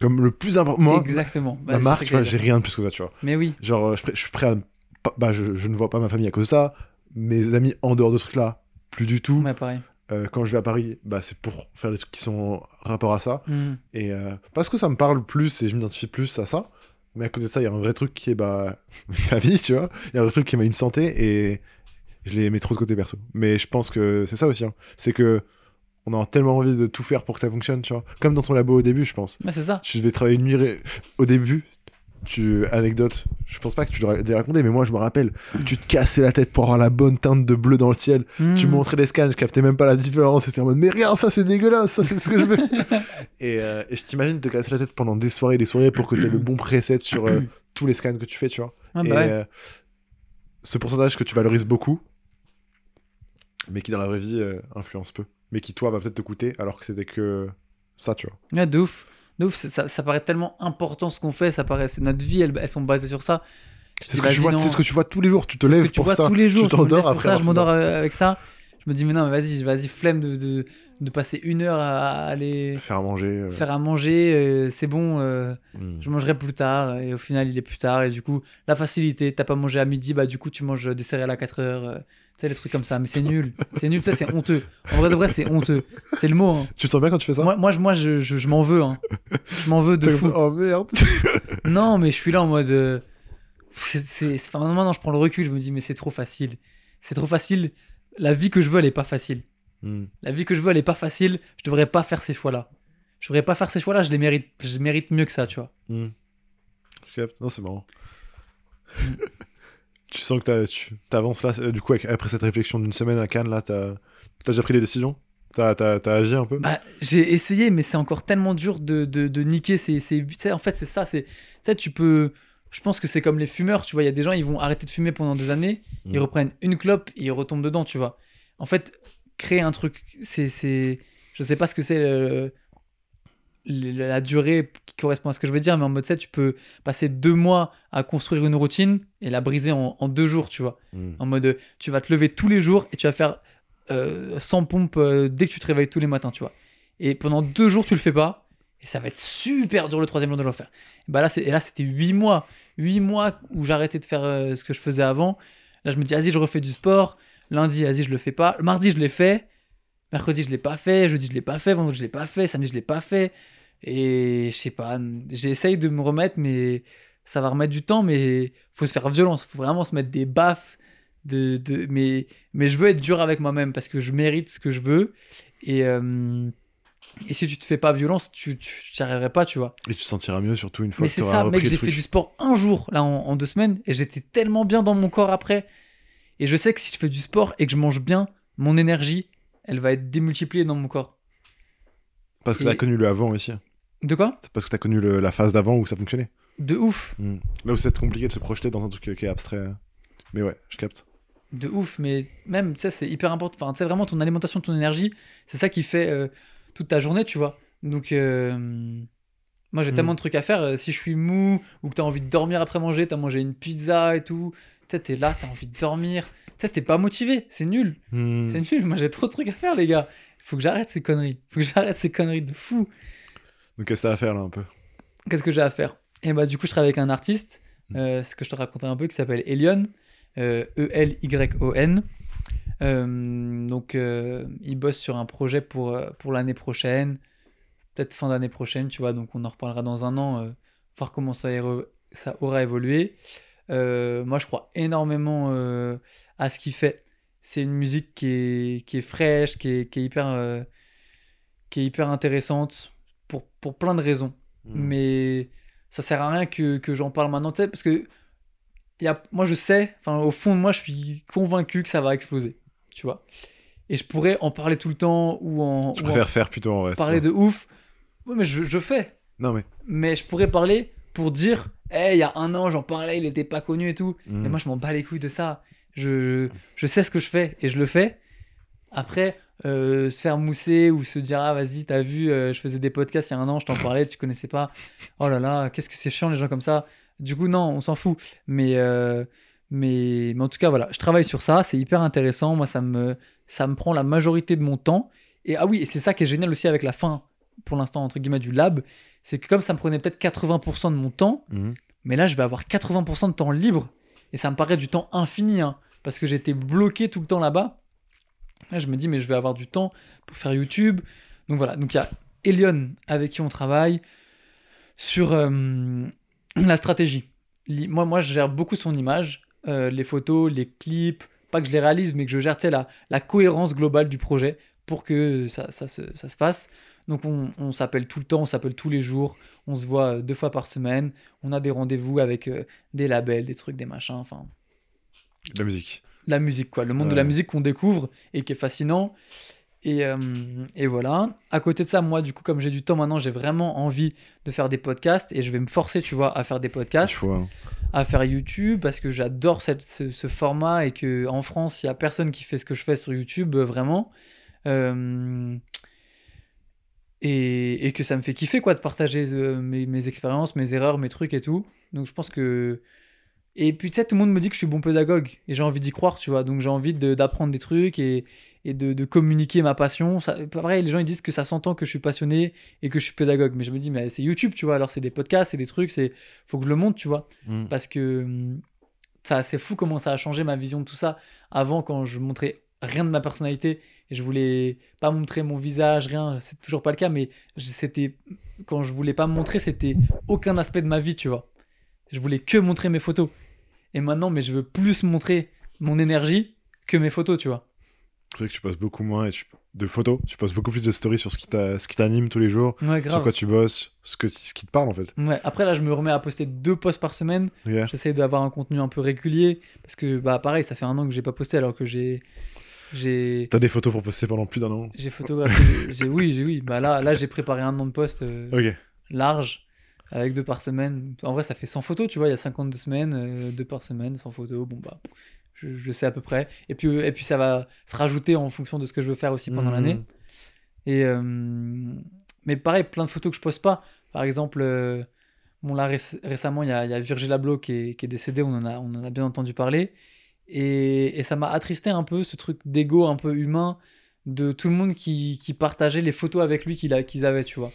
comme le plus important, moi, exactement. Bah, ma marque, tu vois, j'ai rien de plus que ça, tu vois. Mais oui, Genre, euh, je, suis prêt à. Bah, je, je ne vois pas ma famille à cause de ça. Mes amis en dehors de ce truc-là, plus du tout. ouais, pareil. Euh, quand je vais à Paris, bah, c'est pour faire des trucs qui sont en rapport à ça. Hmm. Et euh, parce que ça me parle plus et je m'identifie plus à ça. Mais à côté de ça, il y a un vrai truc qui est bah, [LAUGHS] ma vie, tu vois. Il y a un vrai truc qui m'a une santé et je les mets trop de côté perso. Mais je pense que c'est ça aussi. hein. C'est que on a tellement envie de tout faire pour que ça fonctionne, tu vois. Comme dans ton labo au début, je pense. Ouais, c'est ça. Tu devais travailler une nuit ré- au début. Tu anecdote, je pense pas que tu l'aurais raconté, mais moi je me rappelle, tu te cassais la tête pour avoir la bonne teinte de bleu dans le ciel. Tu Hmm. montrais les scans, je captais même pas la différence. C'était en mode, mais rien, ça c'est dégueulasse, ça c'est ce que je veux. [LAUGHS] et, euh, et je t'imagine te casser la tête pendant des soirées et des soirées pour que tu aies le bon preset sur euh, [COUGHS] tous les scans que tu fais, tu vois. Ah, et bah ouais. euh, ce pourcentage que tu valorises beaucoup, mais qui dans la vraie vie euh, influence peu, mais qui toi va peut-être te coûter alors que c'était que ça, tu vois. Ouais, de ouf. De ouf, ça, ça paraît tellement important ce qu'on fait, ça paraît, c'est notre vie, elles, elles sont basées sur ça. C'est ce, que tu vois, non. c'est ce que tu vois tous les jours, tu te ce lèves que tu pour vois ça. tous les jours. tu je me t'endors après ça, je m'endors euh, avec ça. Je me dis, mais non, mais vas-y, vas-y, flemme de, de, de passer une heure à aller Faire à manger. euh, faire à manger, euh, c'est bon, euh, hmm. je mangerai plus tard, et au final, il est plus tard, et du coup, la facilité, t'as pas mangé à midi, bah du coup, tu manges des céréales à 4 heures, tu sais, les trucs comme ça, mais c'est [LAUGHS] nul, c'est nul, ça, c'est honteux. En vrai de vrai, c'est honteux, c'est le mot. hein. Tu sens bien quand tu fais ça? Moi, moi, je, moi je, je, je m'en veux, hein. je m'en veux de fou. Oh merde [LAUGHS] Non, mais je suis là en mode. c'est, enfin, maintenant, je prends le recul, je me dis, mais c'est trop facile. C'est trop facile. La vie que je veux, elle est pas facile. Hmm. La vie que je veux, elle est pas facile. Je devrais pas faire ces choix-là. Je devrais pas faire ces choix-là, je les mérite, je mérite mieux que ça, tu vois. Hmm. Non, c'est marrant. [LAUGHS] Tu sens que t'as- tu avances là, euh, du coup, après cette réflexion d'une semaine à Cannes, là, t'as as déjà pris des décisions? T'as as, agi un peu? Bah, j'ai essayé, mais c'est encore tellement dur de, de, de niquer ces. en fait, c'est ça. C'est, tu sais, tu peux. Je pense que c'est comme les fumeurs, tu vois. Il y a des gens, ils vont arrêter de fumer pendant des années, ils Mm. reprennent une clope et ils retombent dedans, tu vois. En fait, créer un truc, c'est. c'est... Je sais pas ce que c'est. le- la la durée qui correspond à ce que je veux dire, mais en mode, tu sais, tu peux passer deux mois à construire une routine et la briser en, en deux jours, tu vois. Mm. En mode, euh, tu vas te lever tous les jours et tu vas faire euh, 100 pompes euh, dès que tu te réveilles tous les matins, tu vois. Et pendant deux jours, tu le fais pas. Et ça va être super dur le troisième jour de le faire. Et, bah là, c'est- et là, c'était huit mois. Huit mois où j'arrêtais de faire euh, ce que je faisais avant. Là, je me dis, vas-y, je refais du sport. Lundi, vas-y, je le fais pas. Mardi, je l'ai fait. Mercredi, je l'ai pas fait. Jeudi, je l'ai pas fait. Vendredi, je l'ai pas fait. Samedi, je l'ai pas fait. Et je sais pas, j'essaye de me remettre, mais ça va remettre du temps. Mais faut se faire violence. Faut vraiment se mettre des baffes. De, de, mais, mais je veux être dur avec moi-même parce que je mérite ce que je veux. Et, euh, et si tu te fais pas violence, tu n'y arriverais pas, tu vois. Et tu te sentiras mieux surtout une fois Mais que c'est tu auras ça, repris mec, j'ai fait du sport un jour, là, en, en deux semaines, et j'étais tellement bien dans mon corps après. Et je sais que si je fais du sport et que je mange bien, mon énergie, elle va être démultipliée dans mon corps. Parce que Et- t'as connu le avant aussi. De quoi? C'est parce que t'as connu le- la phase d'avant où ça fonctionnait. De ouf, Mm. Là où c'est compliqué de se projeter dans un truc qui est abstrait. Mais ouais, je capte. de ouf, mais même, tu sais, c'est hyper important. Enfin, tu sais, vraiment, ton alimentation, ton énergie, c'est ça qui fait euh, toute ta journée, tu vois. Donc, euh, moi, j'ai Mm. tellement de trucs à faire. euh, si je suis mou ou que t'as envie de dormir après manger, t'as mangé une pizza et tout, tu sais, t'es là, t'as envie de dormir. Tu sais, t'es pas motivé, c'est nul. Mm. C'est nul, moi j'ai trop de trucs à faire, les gars. Faut que j'arrête ces conneries. Faut que j'arrête ces conneries de fou. Donc qu'est-ce que t'as à faire là un peu? Qu'est-ce que j'ai à faire? Et bah, du coup, je travaille avec un artiste, Mm. euh, ce que je te racontais un peu, qui s'appelle Elion, euh, E-L-Y-O-N. Euh, donc, euh, il bosse sur un projet pour, pour l'année prochaine, peut-être fin d'année prochaine, tu vois. Donc, on en reparlera dans un an, voir comment ça, ça aura évolué. Euh, moi, je crois énormément euh, à ce qu'il fait. C'est une musique qui est, qui est fraîche, qui est, qui est hyper, euh, qui est hyper intéressante pour, pour plein de raisons. Mm. Mais ça sert à rien que, que j'en parle maintenant, tu sais, parce que y a, moi je sais, enfin au fond de moi je suis convaincu que ça va exploser, tu vois. Et je pourrais en parler tout le temps ou en, Je ou en préfère faire plutôt en vrai. parler ça. de ouf. Ouais, mais je, je fais. Non mais. Mais je pourrais parler pour dire, hey, il y a un an j'en parlais, il était pas connu et tout. Mm. Mais moi je m'en bats les couilles de ça. Je, je sais ce que je fais et je le fais. Après, euh, se faire mousser ou se dire, ah vas-y, t'as vu, euh, je faisais des podcasts il y a un an, je t'en parlais, tu connaissais pas. Oh là là, qu'est-ce que c'est chiant les gens comme ça. Du coup, non, on s'en fout. Mais, euh, mais, mais en tout cas, voilà, je travaille sur ça, c'est hyper intéressant. Moi, ça me, ça me prend la majorité de mon temps. Et ah oui, et c'est ça qui est génial aussi avec la fin, pour l'instant, entre guillemets, du lab, c'est que comme ça me prenait peut-être 80% de mon temps, Mhm. mais là, je vais avoir 80% de temps libre. Et ça me paraît du temps infini, hein, parce que j'étais bloqué tout le temps là-bas. Là, je me dis, mais je vais avoir du temps pour faire YouTube. Donc voilà, donc il y a Elion avec qui on travaille sur euh, [CLEARS THROAT] la stratégie. Moi, moi, je gère beaucoup son image, euh, les photos, les clips, pas que je les réalise, mais que je gère la, la cohérence globale du projet pour que ça, ça se, ça se fasse. Donc on, on s'appelle tout le temps, on s'appelle tous les jours, on se voit euh, deux fois par semaine, on a des rendez-vous avec euh, des labels, des trucs, des machins, enfin La musique. la musique, quoi. Le monde de la musique qu'on découvre et qui est fascinant. Et, euh, et voilà. À côté de ça, moi, du coup, comme j'ai du temps maintenant, j'ai vraiment envie de faire des podcasts et je vais me forcer, tu vois, à faire des podcasts, hein. à faire YouTube parce que j'adore ce, ce format et que en France, il y a personne qui fait ce que je fais sur YouTube, vraiment. Euh, et, et que ça me fait kiffer, quoi, de partager euh, mes, mes expériences, mes erreurs, mes trucs et tout. Donc, je pense que. Et puis, tu sais, tout le monde me dit que je suis bon pédagogue et j'ai envie d'y croire, tu vois. Donc, j'ai envie de- d'apprendre des trucs et, et de, de communiquer ma passion. Ça, pareil, les gens ils disent que ça s'entend que je suis passionné et que je suis pédagogue. Mais je me dis, mais c'est YouTube, tu vois. Alors, c'est des podcasts, c'est des trucs, c'est faut que je le montre, tu vois. Mm. Parce que hum, ça, c'est fou comment ça a changé ma vision de tout ça. Avant, quand je montrais rien de ma personnalité et je voulais pas montrer mon visage, rien, c'est toujours pas le cas, mais c'était quand je voulais pas me montrer, c'était aucun aspect de ma vie, tu vois. Je voulais que montrer mes photos. Et maintenant, mais je veux plus montrer mon énergie que mes photos, tu vois. C'est vrai que tu postes beaucoup moins et tu- de photos. Tu postes beaucoup plus de stories sur ce qui t'anime tous les jours, Ouais, sur quoi tu bosses, ce, que, ce qui te parle en fait. Ouais, après, là, je me remets à poster deux posts par semaine. Yeah. J'essaie d'avoir un contenu un peu régulier. Parce que, bah, pareil, ça fait un an que j'ai pas posté alors que j'ai. J'ai. T'as des photos pour poster pendant plus d'un an. J'ai photographié. [LAUGHS] j'ai, oui, j'ai, oui. Bah là, là j'ai préparé un an de post euh, large, avec deux par semaine. En vrai, ça fait 100 photos, tu vois. Il y a 52 semaines, euh, deux par semaine, 100 photos. Bon, bah, je, je sais à peu près. Et puis, euh, et puis, ça va se rajouter en fonction de ce que je veux faire aussi pendant Mhm. l'année. Et. euh, Mais pareil, plein de photos que je poste pas. Par exemple, bon, là réc- récemment, il y a, il y a Virgil Abloh qui est, qui est décédé, on en, a, on en a bien entendu parler. Et, et ça m'a attristé un peu, ce truc d'ego un peu humain, de tout le monde qui, qui partageait les photos avec lui qu'ils avaient, tu vois.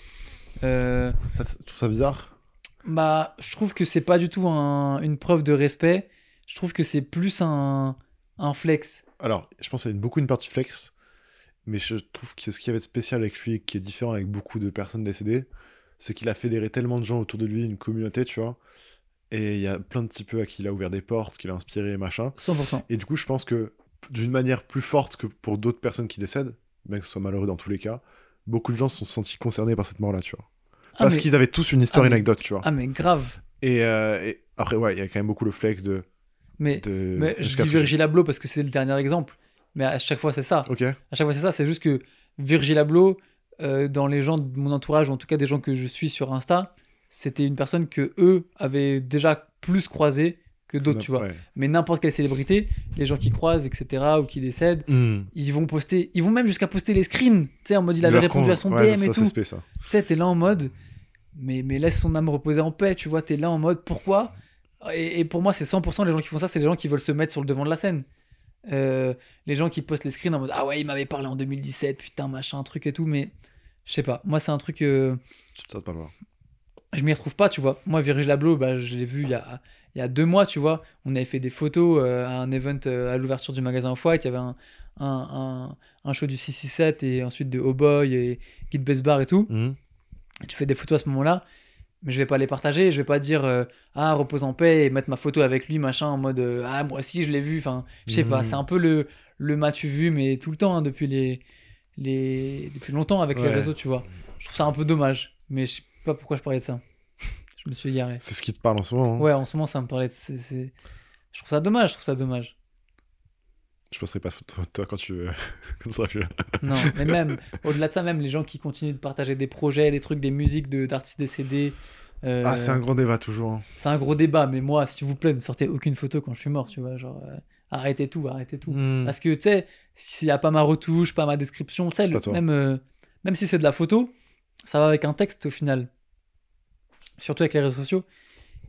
Euh, Ça, tu trouves ça bizarre? Bah, je trouve que c'est pas du tout un- une preuve de respect. Je trouve que c'est plus un, un flex. Alors, je pense qu'il y a beaucoup une partie flex, mais je trouve que ce qu'il y avait de spécial avec lui, qui est différent avec beaucoup de personnes décédées, c'est qu'il a fédéré tellement de gens autour de lui, une communauté, tu vois. Et il y a plein de types à qui il a ouvert des portes, qu'il a inspiré, machin. 100%. Et du coup, je pense que d'une manière plus forte que pour d'autres personnes qui décèdent, bien que ce soit malheureux dans tous les cas, beaucoup de gens se sont sentis concernés par cette mort-là, tu vois. Ah, Parce mais- qu'ils avaient tous une histoire, Ah, une mais- anecdote, tu vois. Ah, mais grave. Et, euh, et après, ouais, il y a quand même beaucoup le flex de. Mais, de mais je dis. Virgil Abloh parce que c'est le dernier exemple. Mais à chaque fois, c'est ça. Ok. À chaque fois, c'est ça. C'est juste que Virgil Abloh, euh, dans les gens de mon entourage, ou en tout cas des gens que je suis sur Insta, c'était une personne que eux avaient déjà plus croisé que d'autres, tu vois. Ouais. Mais n'importe quelle célébrité, les gens qui croisent, etc., ou qui décèdent, Hmm. ils vont poster, ils vont même jusqu'à poster les screens, tu sais, en mode il avait répondu à son ouais, DM ça, et c'est tout. Tu sais, t'es là en mode, mais, mais laisse son âme reposer en paix, tu vois, t'es là en mode, pourquoi? Et, et pour moi, c'est 100% les gens qui font ça, c'est les gens qui veulent se mettre sur le devant de la scène. Euh, les gens qui postent les screens en mode, ah ouais, il m'avait parlé en 2017, putain, machin, truc et tout, mais je sais pas, moi, c'est un truc, euh, peux pas le voir. Je m'y retrouve pas, tu vois. Moi, Virgil Abloh, bah, je l'ai vu il y a, il y a deux mois, tu vois. On avait fait des photos euh, à un event euh, à l'ouverture du magasin Fight. Il y avait un, un, un, un show du 667 et ensuite de Oh Boy et Guide Best Bar et tout. Et tu fais des photos à ce moment-là, mais je vais pas les partager. Je vais pas dire euh, Ah, repose en paix et mettre ma photo avec lui, machin, en mode Ah, moi aussi, je l'ai vu. Enfin, je sais pas. Mhm. C'est un peu le, le m'as-tu vu, mais tout le temps, hein, depuis, les, les, depuis longtemps avec les réseaux, tu vois. Je trouve ça un peu dommage, mais je sais pas pourquoi je parlais de ça. Je me suis égaré. C'est ce qui te parle en ce moment. hein. Ouais, en ce moment, ça me parlait de. Je trouve ça dommage, je trouve ça dommage. Je passerai pas toi quand tu, quand seras plus là. Non, [LAUGHS] mais même, au-delà de ça, même les gens qui continuent de partager des projets, des trucs, des musiques de- d'artistes décédés. euh, Ah, c'est un grand débat toujours. hein. c'est un gros débat, mais moi, s'il vous plaît, ne sortez aucune photo quand je suis mort, tu vois. Genre, euh, arrêtez tout, arrêtez tout. Hmm. Parce que, tu sais, s'il n'y a pas ma retouche, pas ma description, tu sais, même, euh, même si c'est de la photo, ça va avec un texte au final. Surtout avec les réseaux sociaux.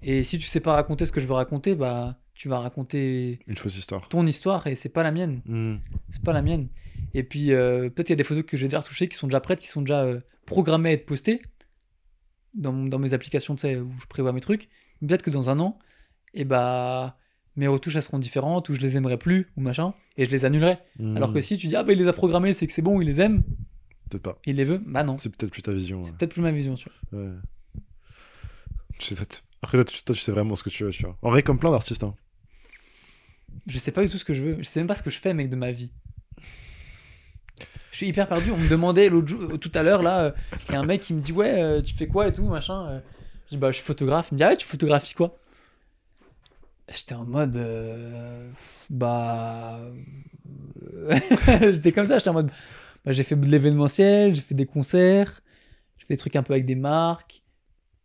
Et si tu sais pas raconter ce que je veux raconter, bah, tu vas raconter Une fausse histoire. ton histoire et c'est pas la mienne. Hmm. C'est pas la mienne. Et puis, euh, peut-être qu'il y a des photos que j'ai déjà retouchées qui sont déjà prêtes, qui sont déjà euh, programmées à être postées dans, dans mes applications, tu sais, où je prévois mes trucs. Peut-être que dans un an, et bah, mes retouches elles seront différentes, ou je les aimerai plus, ou machin, et je les annulerai. Hmm. Alors que si tu dis, ah bah il les a programmés, c'est que c'est bon, il les aime, Peut-être pas. il les veut, bah non. C'est peut-être plus ta vision. C'est ouais. peut-être plus ma vision, tu vois. Ouais. Tu sais, Après, toi tu, toi, tu sais vraiment ce que tu veux, tu vois. En vrai, comme plein d'artistes. hein. Je sais pas du tout ce que je veux. Je sais même pas ce que je fais, mec, de ma vie. Je suis hyper perdu. On me demandait l'autre jour, tout à l'heure, là, il y a un mec qui me dit, ouais, euh, tu fais quoi et tout, machin. euh. Je dis, bah, je suis photographe. Il me dit, ah ouais, tu photographies quoi? J'étais en mode, euh, bah. euh, [LAUGHS] j'étais comme ça, j'étais en mode, bah, j'ai fait de l'événementiel, j'ai fait des concerts, je fais des trucs un peu avec des marques,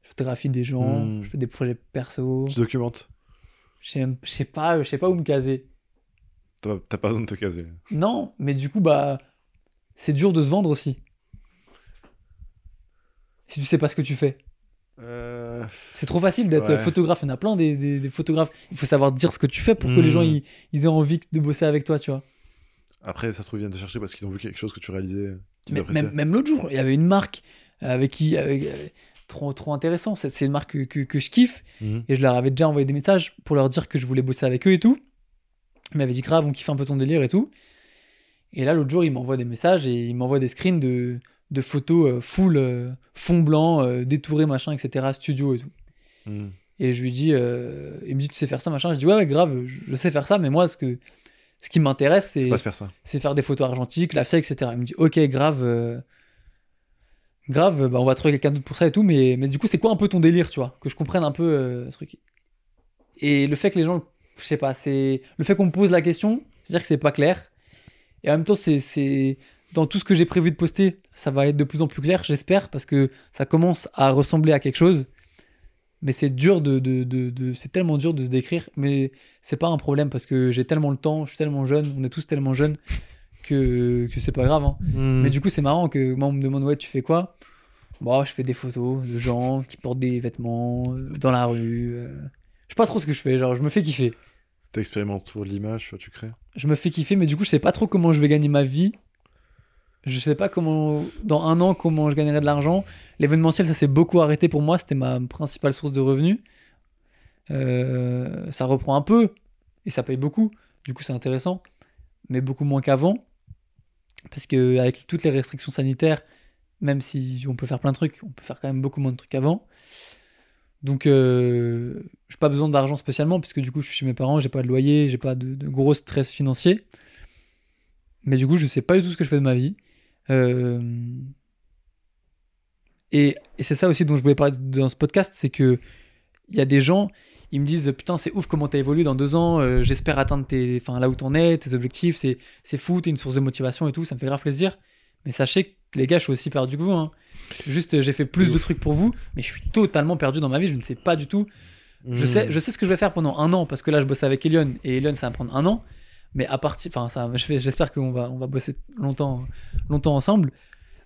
je photographie des gens, Hmm. je fais des projets perso. Tu documentes. Je sais pas, je sais pas où me caser. T'as pas besoin de te caser. Non, mais du coup, bah, c'est dur de se vendre aussi. Si tu sais pas ce que tu fais. Euh... C'est trop facile d'être Ouais. photographe. Il y en a plein des, des- des photographes. Il faut savoir dire ce que tu fais pour que Hmm. les gens ils, ils aient envie de bosser avec toi, tu vois. Après, ça se trouve, ils viennent te chercher parce qu'ils ont vu quelque chose que tu réalisais. Mais- même même l'autre jour, il y avait une marque avec qui. avec- euh, trop, trop intéressant. C'est une marque que, que- que je kiffe. Mhm. Et je leur avais déjà envoyé des messages pour leur dire que je voulais bosser avec eux et tout. Ils m'avaient dit grave, on kiffe un peu ton délire et tout. Et là, l'autre jour, ils m'envoient des messages et ils m'envoient des screens de, de photos euh, full euh, fond blanc, euh, détouré, machin, etc., studio et tout. Mhm. Et je lui dis, il me dit, tu sais faire ça, machin. Je dis, ouais, ouais, grave, je, je sais faire ça, mais moi, ce, que, ce qui m'intéresse, c'est faire faire des photos argentiques, la FIA, etc. Il me dit, ok, grave, grave, bah, on va trouver quelqu'un d'autre pour ça et tout, mais, mais du coup, c'est quoi un peu ton délire, tu vois? Que je comprenne un peu euh, ce truc. Et le fait que les gens, je sais pas, c'est le fait qu'on me pose la question, c'est-à-dire que c'est pas clair. Et en même temps, c'est, dans tout ce que j'ai prévu de poster, ça va être de plus en plus clair, j'espère, parce que ça commence à ressembler à quelque chose. Mais c'est dur de, de, de, de- c'est tellement dur de se décrire, mais c'est pas un problème parce que j'ai tellement le temps, je suis tellement jeune, on est tous tellement jeunes que, que c'est pas grave. hein. Mhm. Mais du coup, c'est marrant que moi, on me demande, ouais, tu fais quoi? Bon, je fais des photos de gens qui portent des vêtements euh, dans la rue. euh. Je sais pas trop ce que je fais, genre je me fais kiffer. T'expérimentes de l'image, tu crées. Je me fais kiffer, mais du coup, je sais pas trop comment je vais gagner ma vie. Je sais pas comment, dans un an, comment je gagnerai de l'argent. L'événementiel, ça s'est beaucoup arrêté pour moi. C'était ma principale source de revenus. Euh, ça reprend un peu et ça paye beaucoup. Du coup, c'est intéressant, mais beaucoup moins qu'avant. Parce que avec toutes les restrictions sanitaires, même si on peut faire plein de trucs, on peut faire quand même beaucoup moins de trucs qu'avant. Donc, euh, j'ai pas besoin d'argent spécialement, puisque du coup, je suis chez mes parents, j'ai pas de loyer, j'ai pas de, gros stress financier. Mais du coup, je sais pas du tout ce que je fais de ma vie. Euh, Et, et c'est ça aussi dont je voulais parler dans ce podcast, c'est que il y a des gens, ils me disent putain c'est ouf comment t'as évolué dans deux ans, euh, j'espère atteindre tes, enfin là où t'en es, tes objectifs, c'est c'est fou, t'es une source de motivation et tout, ça me fait grave plaisir. Mais sachez que les gars, je suis aussi perdu que vous. hein. Juste, j'ai fait plus De trucs pour vous, mais je suis totalement perdu dans ma vie. Je ne sais pas du tout. Je Hmm. sais, je sais ce que je vais faire pendant un an parce que là, je bosse avec Elion et Elion, ça va me prendre un an. Mais à partir, enfin, ça, j'espère qu'on va, on va bosser longtemps, longtemps ensemble.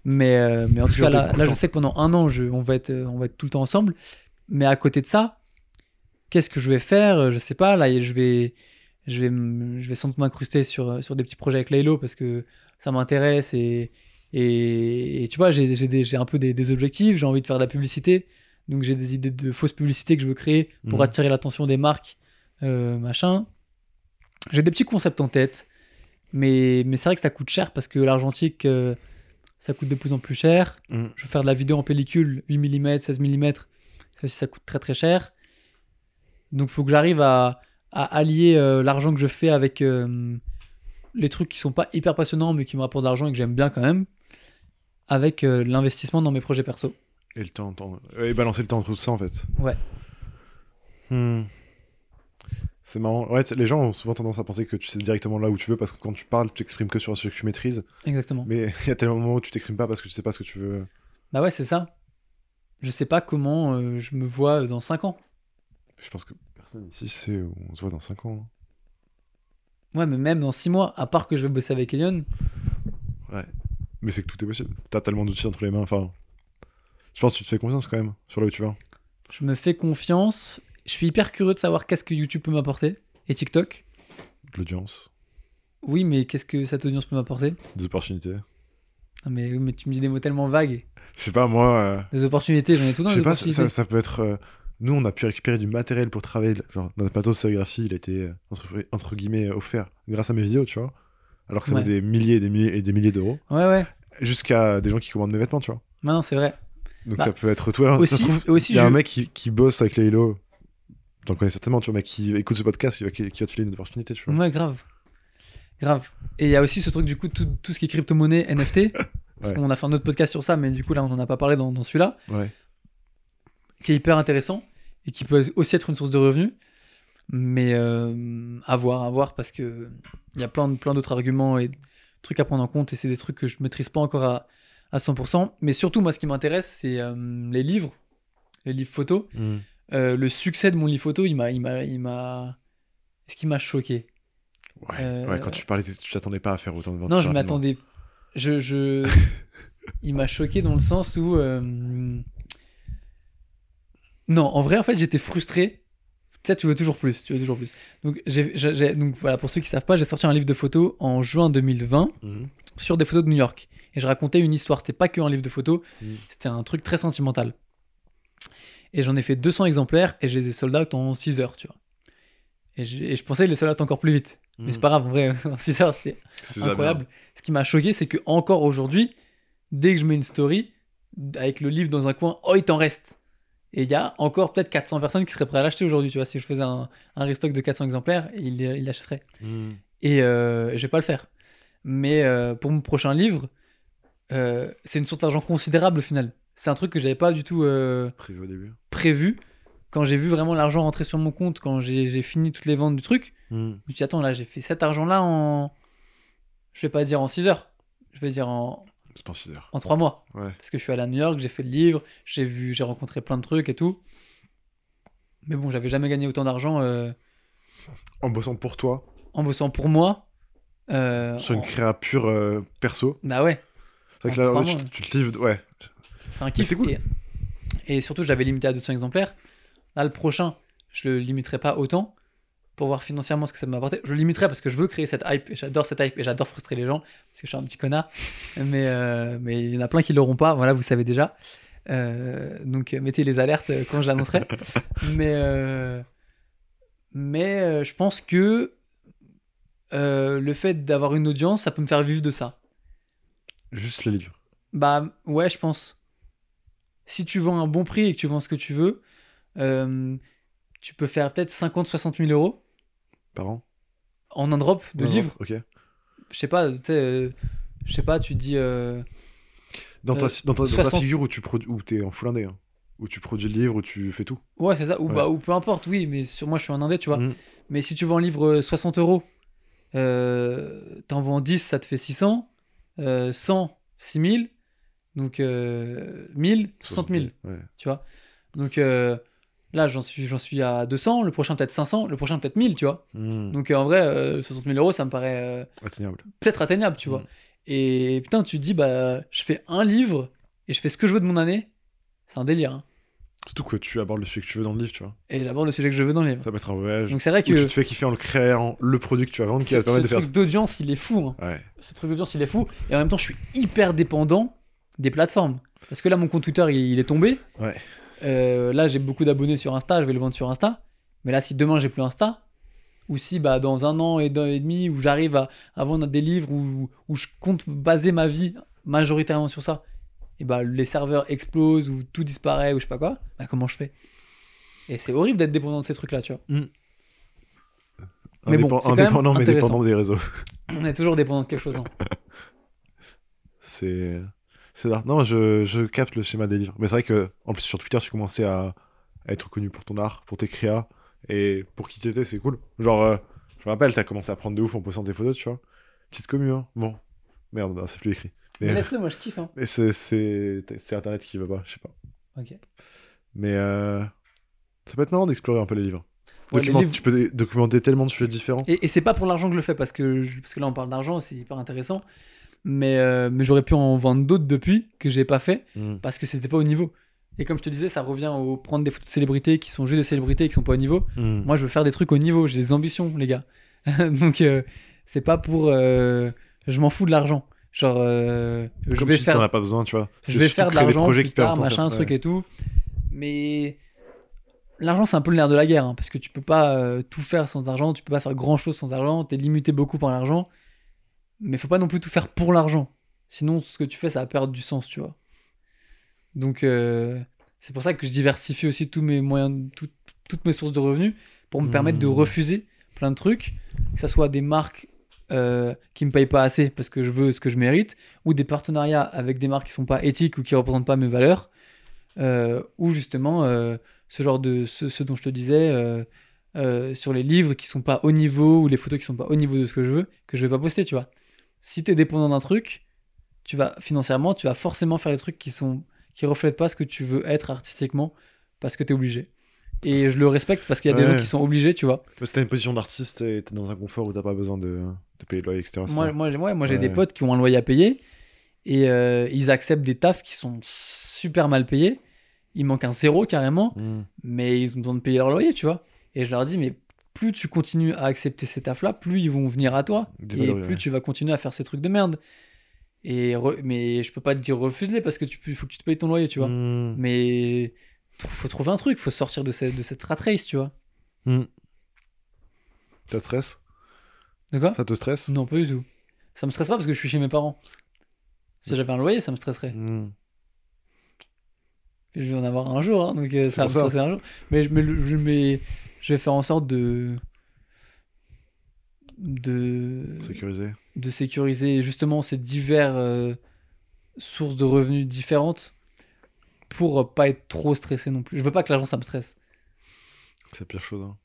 Mais, euh, mais en tout cas, là, je sais que pendant un an, je, on va être, on va être tout le temps ensemble. Mais à côté de ça, qu'est-ce que je vais faire Je sais pas. Là, je vais, je vais, je vais sans doute m'incruster sur, euh, sur des petits projets avec Laylo parce que ça m'intéresse et, et, et tu vois, j'ai, un peu des, des objectifs. J'ai envie de faire de la publicité. Donc j'ai des idées de fausses publicités que je veux créer pour Mhm. attirer l'attention des marques, euh, machin. J'ai des petits concepts en tête, mais, mais c'est vrai que ça coûte cher parce que l'argentique, euh, ça coûte de plus en plus cher. Mm. Je veux faire de la vidéo en pellicule, 8 mm, 16 mm, ça aussi ça coûte très très cher. Donc il faut que j'arrive à, à allier euh, l'argent que je fais avec euh, les trucs qui sont pas hyper passionnants mais qui me rapportent de l'argent et que j'aime bien quand même, avec euh, l'investissement dans mes projets perso. Et le temps, temps- et balancer le temps entre tout ça en fait. Ouais. Hmm. C'est marrant. Ouais, les gens ont souvent tendance à penser que tu sais directement là où tu veux parce que quand tu parles, tu t'exprimes que sur un sujet que tu maîtrises. Exactement. Mais [LAUGHS] il y a tellement de moments où tu t'exprimes pas parce que tu sais pas ce que tu veux. Bah ouais, c'est ça. Je sais pas comment euh, je me vois dans 5 ans. Je pense que personne ici sait où on se voit dans 5 ans. Ouais, mais même dans 6 mois, à part que je vais bosser avec Elion, Mais c'est que tout est possible. T'as tellement d'outils entre les mains. Enfin, je pense que tu te fais confiance quand même sur là où tu vas. je me fais confiance. Je suis hyper curieux de savoir qu'est-ce que YouTube peut m'apporter. Et TikTok. De l'audience, Oui, mais qu'est-ce que cette audience peut m'apporter? Des opportunités. Ah, mais, oui, mais tu me dis des mots tellement vagues. Je sais pas, moi. euh, Des opportunités, j'en ai tout dans Je sais pas, ça- ça peut être. euh, nous, on a pu récupérer du matériel pour travailler. Genre, notre matos de sérigraphie, il a été, euh, entre, entre guillemets, offert grâce à mes vidéos, tu vois. Alors que ça Ouais. vaut des milliers et des milliers et des milliers d'euros. Ouais, ouais. Jusqu'à des gens qui commandent mes vêtements, tu vois. Non, non, c'est vrai. Donc Bah, ça peut être aussi, se trouve, aussi il y a je- un mec qui, qui bosse avec les Hello. T'en connais certainement, tu vois, mais qui écoute ce podcast, qui va, qui, va te filer une opportunité, tu vois. Ouais, grave. Grave. Et il y a aussi ce truc, du coup, tout, tout ce qui est crypto-monnaie, NFT. [LAUGHS] Parce Ouais. qu'on a fait un autre podcast sur ça, mais du coup, là, on en a pas parlé dans, dans celui-là. Ouais. qui est hyper intéressant et qui peut aussi être une source de revenus. Mais euh, à voir, à voir, parce que il y a plein, de- plein d'autres arguments et trucs à prendre en compte, et c'est des trucs que je maîtrise pas encore à, à 100%. Mais surtout, moi, ce qui m'intéresse, c'est euh, les livres, les livres photos. Mm. Euh, le succès de mon livre photo, il m'a, il m'a, il m'a, ce qui m'a choqué. Ouais, Euh, ouais, quand tu parlais, tu t'attendais pas à faire autant de ventes. Non, je m'attendais. Je, je... [LAUGHS] il m'a choqué dans le sens où. Non, en vrai, en fait, j'étais frustré. Tu sais, tu veux toujours plus, tu veux toujours plus. Donc, j'ai, j'ai- j'ai- donc voilà, pour ceux qui savent pas, j'ai sorti un livre de photos en juin 2020 Mhm. sur des photos de New York. Et je racontais une histoire. C'était pas que un livre de photos, Mhm. c'était un truc très sentimental. Et j'en ai fait 200 exemplaires et j'ai des sold out en 6 heures, tu vois. Et, je pensais les sold out encore plus vite. Mais Mhm. c'est pas grave, en vrai, [LAUGHS] en 6 heures, c'était C'est incroyable. Ce qui m'a choqué, c'est que encore aujourd'hui, dès que je mets une story avec le livre dans un coin, oh, il t'en reste. Et il y a encore peut-être 400 personnes qui seraient prêtes à l'acheter aujourd'hui. Tu vois, si je faisais un, un restock de 400 exemplaires, ils il l'achèteraient. Mhm. Et euh, je vais pas le faire. Mais euh, pour mon prochain livre, euh, c'est une source d'argent considérable au final. C'est un truc que j'avais pas du tout euh, Prévu au début. prévu. Quand j'ai vu vraiment l'argent rentrer sur mon compte, quand j'ai fini toutes les ventes du truc, Mhm. je me suis dit, attends, là, j'ai fait cet argent-là en. Je vais pas dire en 6 heures. Je vais dire en, C'est pas 6 heures. en 3 mois. Ouais. Parce que je suis allé à New York, j'ai fait le livre, j'ai vu, j'ai rencontré plein de trucs et tout. Mais bon, j'avais jamais gagné autant d'argent euh, En bossant pour toi, en bossant pour moi. euh, sur une en- créa pure euh, perso. Bah ouais. C'est vrai que En là, trois ouais, tu, mois. tu te livres. Ouais. C'est un kiff. c'est cool. Et, et surtout, j'avais limité à 200 exemplaires. Là, le prochain, je le limiterai pas autant pour voir financièrement ce que ça m'a apporté. Je limiterai parce que je veux créer cette hype. et J'adore cette hype et j'adore frustrer les gens parce que je suis un petit connard. [LAUGHS] Mais euh, mais il y en a plein qui l'auront pas. Voilà, vous savez déjà. Euh, donc euh, mettez les alertes quand je l'annoncerai. [LAUGHS] mais euh, mais je pense que le fait d'avoir une audience, ça peut me faire vivre de ça. Juste le livre. Bah ouais, je pense. Si tu vends un bon prix et que tu vends ce que tu veux, tu peux faire peut-être 50-60 000 euros Par an en un drop de livres. Ok. Je sais pas, tu sais, euh, je sais pas, tu dis. euh, Dans ta, Euh, dans ta, dans ta 60. figure où tu produis, où t'es en full indé, hein. où tu produis le livre, où tu fais tout. Ouais, c'est ça, ou, Ouais. bah, ou peu importe, oui, mais sur moi je suis un indé, tu vois. Mhm. Mais si tu vends un livre euh, 60 euros, euh, t'en vends 10, ça te fait 600, euh, 100, 6000, donc euh, 1000, 60 000. Ouais. tu vois. Donc euh, là, j'en suis, j'en suis à 200, le prochain peut-être 500, le prochain peut-être 1000, tu vois. Mhm. Donc euh, en vrai, euh, 60 000 euros, ça me paraît euh, Atteignable. peut-être atteignable, tu vois. Mm. Et putain, tu te dis, bah, je fais un livre et je fais ce que je veux de mon année. C'est un délire. hein. Surtout que tu abordes le sujet que tu veux dans le livre, tu vois. Et j'aborde le sujet que je veux dans le livre. Ça peut être un voyage. Donc c'est vrai Où tu que te fais kiffer en le créant, le produit que tu vas vendre qui ce, va te permettre ce de faire truc d'audience, il est fou. hein. Ouais. Ce truc d'audience, il est fou. Et en même temps, je suis hyper dépendant des plateformes. Parce que là, mon compte Twitter, il, il est tombé. Ouais. Euh, là, j'ai beaucoup d'abonnés sur Insta, je vais le vendre sur Insta. Mais là, si demain, j'ai plus Insta, ou si bah, dans un an et, demi, où j'arrive à, à vendre des livres où, où je compte baser ma vie majoritairement sur ça, et bah, les serveurs explosent ou tout disparaît ou je sais pas quoi, bah, comment je fais? Et c'est horrible d'être dépendant de ces trucs-là, tu vois. Mais bon, indépendant, mais dépendant des réseaux. On est toujours dépendant de quelque chose. hein. [LAUGHS] C'est. C'est ça. Non, je, je capte le schéma des livres. Mais c'est vrai que, en plus, sur Twitter, tu commençais à, à être connu pour ton art, pour tes créas. Et pour qui tu étais, c'est cool. Genre, euh, je me rappelle, t'as commencé à prendre de ouf en postant tes photos, tu vois. Petite commu, hein. Bon. Merde, non, c'est plus écrit. Mais laisse-le, moi je kiffe. hein. mais c'est, c'est, c'est Internet qui va pas, je sais pas. Ok. Mais euh, ça peut être marrant d'explorer un peu les livres. Ouais, les Document- livres- Tu peux documenter tellement de sujets différents. Et, et c'est pas pour l'argent que je le fais, parce que, je- parce que là on parle d'argent, c'est hyper intéressant. Mais, euh, mais j'aurais pu en vendre d'autres depuis que j'ai pas fait, Mm. parce que c'était pas au niveau. Et comme je te disais, ça revient au prendre des photos de célébrités qui sont juste des célébrités qui sont pas au niveau. Mm. Moi je veux faire des trucs au niveau, j'ai des ambitions, les gars. [LAUGHS] Donc euh, c'est pas pour. euh, je m'en fous de l'argent. Genre, je Comme vais tu dis, faire as pas besoin, tu vois. je vais faire de l'argent machin, faire. truc Ouais. et tout. Mais l'argent, c'est un peu le nerf de la guerre, hein, parce que tu peux pas euh, tout faire sans argent, tu peux pas faire grand chose sans argent, t'es limité beaucoup par l'argent. Mais faut pas non plus tout faire pour l'argent. Sinon, ce que tu fais, ça va perdre du sens, tu vois. Donc, euh, c'est pour ça que je diversifie aussi tous mes moyens, tout- toutes mes sources de revenus, pour me Hmm. permettre de refuser plein de trucs, que ce soit des marques euh, qui me payent pas assez parce que je veux ce que je mérite, ou des partenariats avec des marques qui sont pas éthiques ou qui représentent pas mes valeurs, euh, ou justement euh, ce genre de ce, ce dont je te disais euh, sur les livres qui sont pas au niveau ou les photos qui sont pas au niveau de ce que je veux, que je vais pas poster, tu vois. Si tu es dépendant d'un truc, tu vas financièrement, tu vas forcément faire des trucs qui sont qui reflètent pas ce que tu veux être artistiquement parce que tu es obligé. Et je le respecte parce qu'il y a des gens qui sont obligés, tu vois. Si t'as une position d'artiste et t'es dans un confort où t'as pas besoin de, de payer le loyer, etc. Moi, moi, ouais, moi j'ai des potes qui ont un loyer à payer et euh, ils acceptent des tafs qui sont super mal payés. Il manque un zéro carrément, Mm. mais ils ont besoin de payer leur loyer, tu vois. Et je leur dis, mais plus tu continues à accepter ces tafs-là, plus ils vont venir à toi. Et plus ouais. tu vas continuer à faire ces trucs de merde. Et re- Mais je peux pas te dire refuse-les parce que tu peux- faut que tu te payes ton loyer, tu vois. Mm. Mais faut trouver un truc, faut sortir de cette, de cette rat race, tu vois. Mm. Ça stresse? De quoi? Ça te stresse? Non, pas du tout. Ça me stresse pas parce que je suis chez mes parents. Si j'avais un loyer, ça me stresserait. Mm. Je vais en avoir un jour, hein, donc euh, ça va me stresser un jour. Mais, je- mais, mais je vais faire en sorte de. de. Sécurisé. de sécuriser justement ces divers euh, sources de revenus différentes pour pas être trop stressé non plus. Je veux pas que l'argent ça me stresse. C'est la pire chose. hein.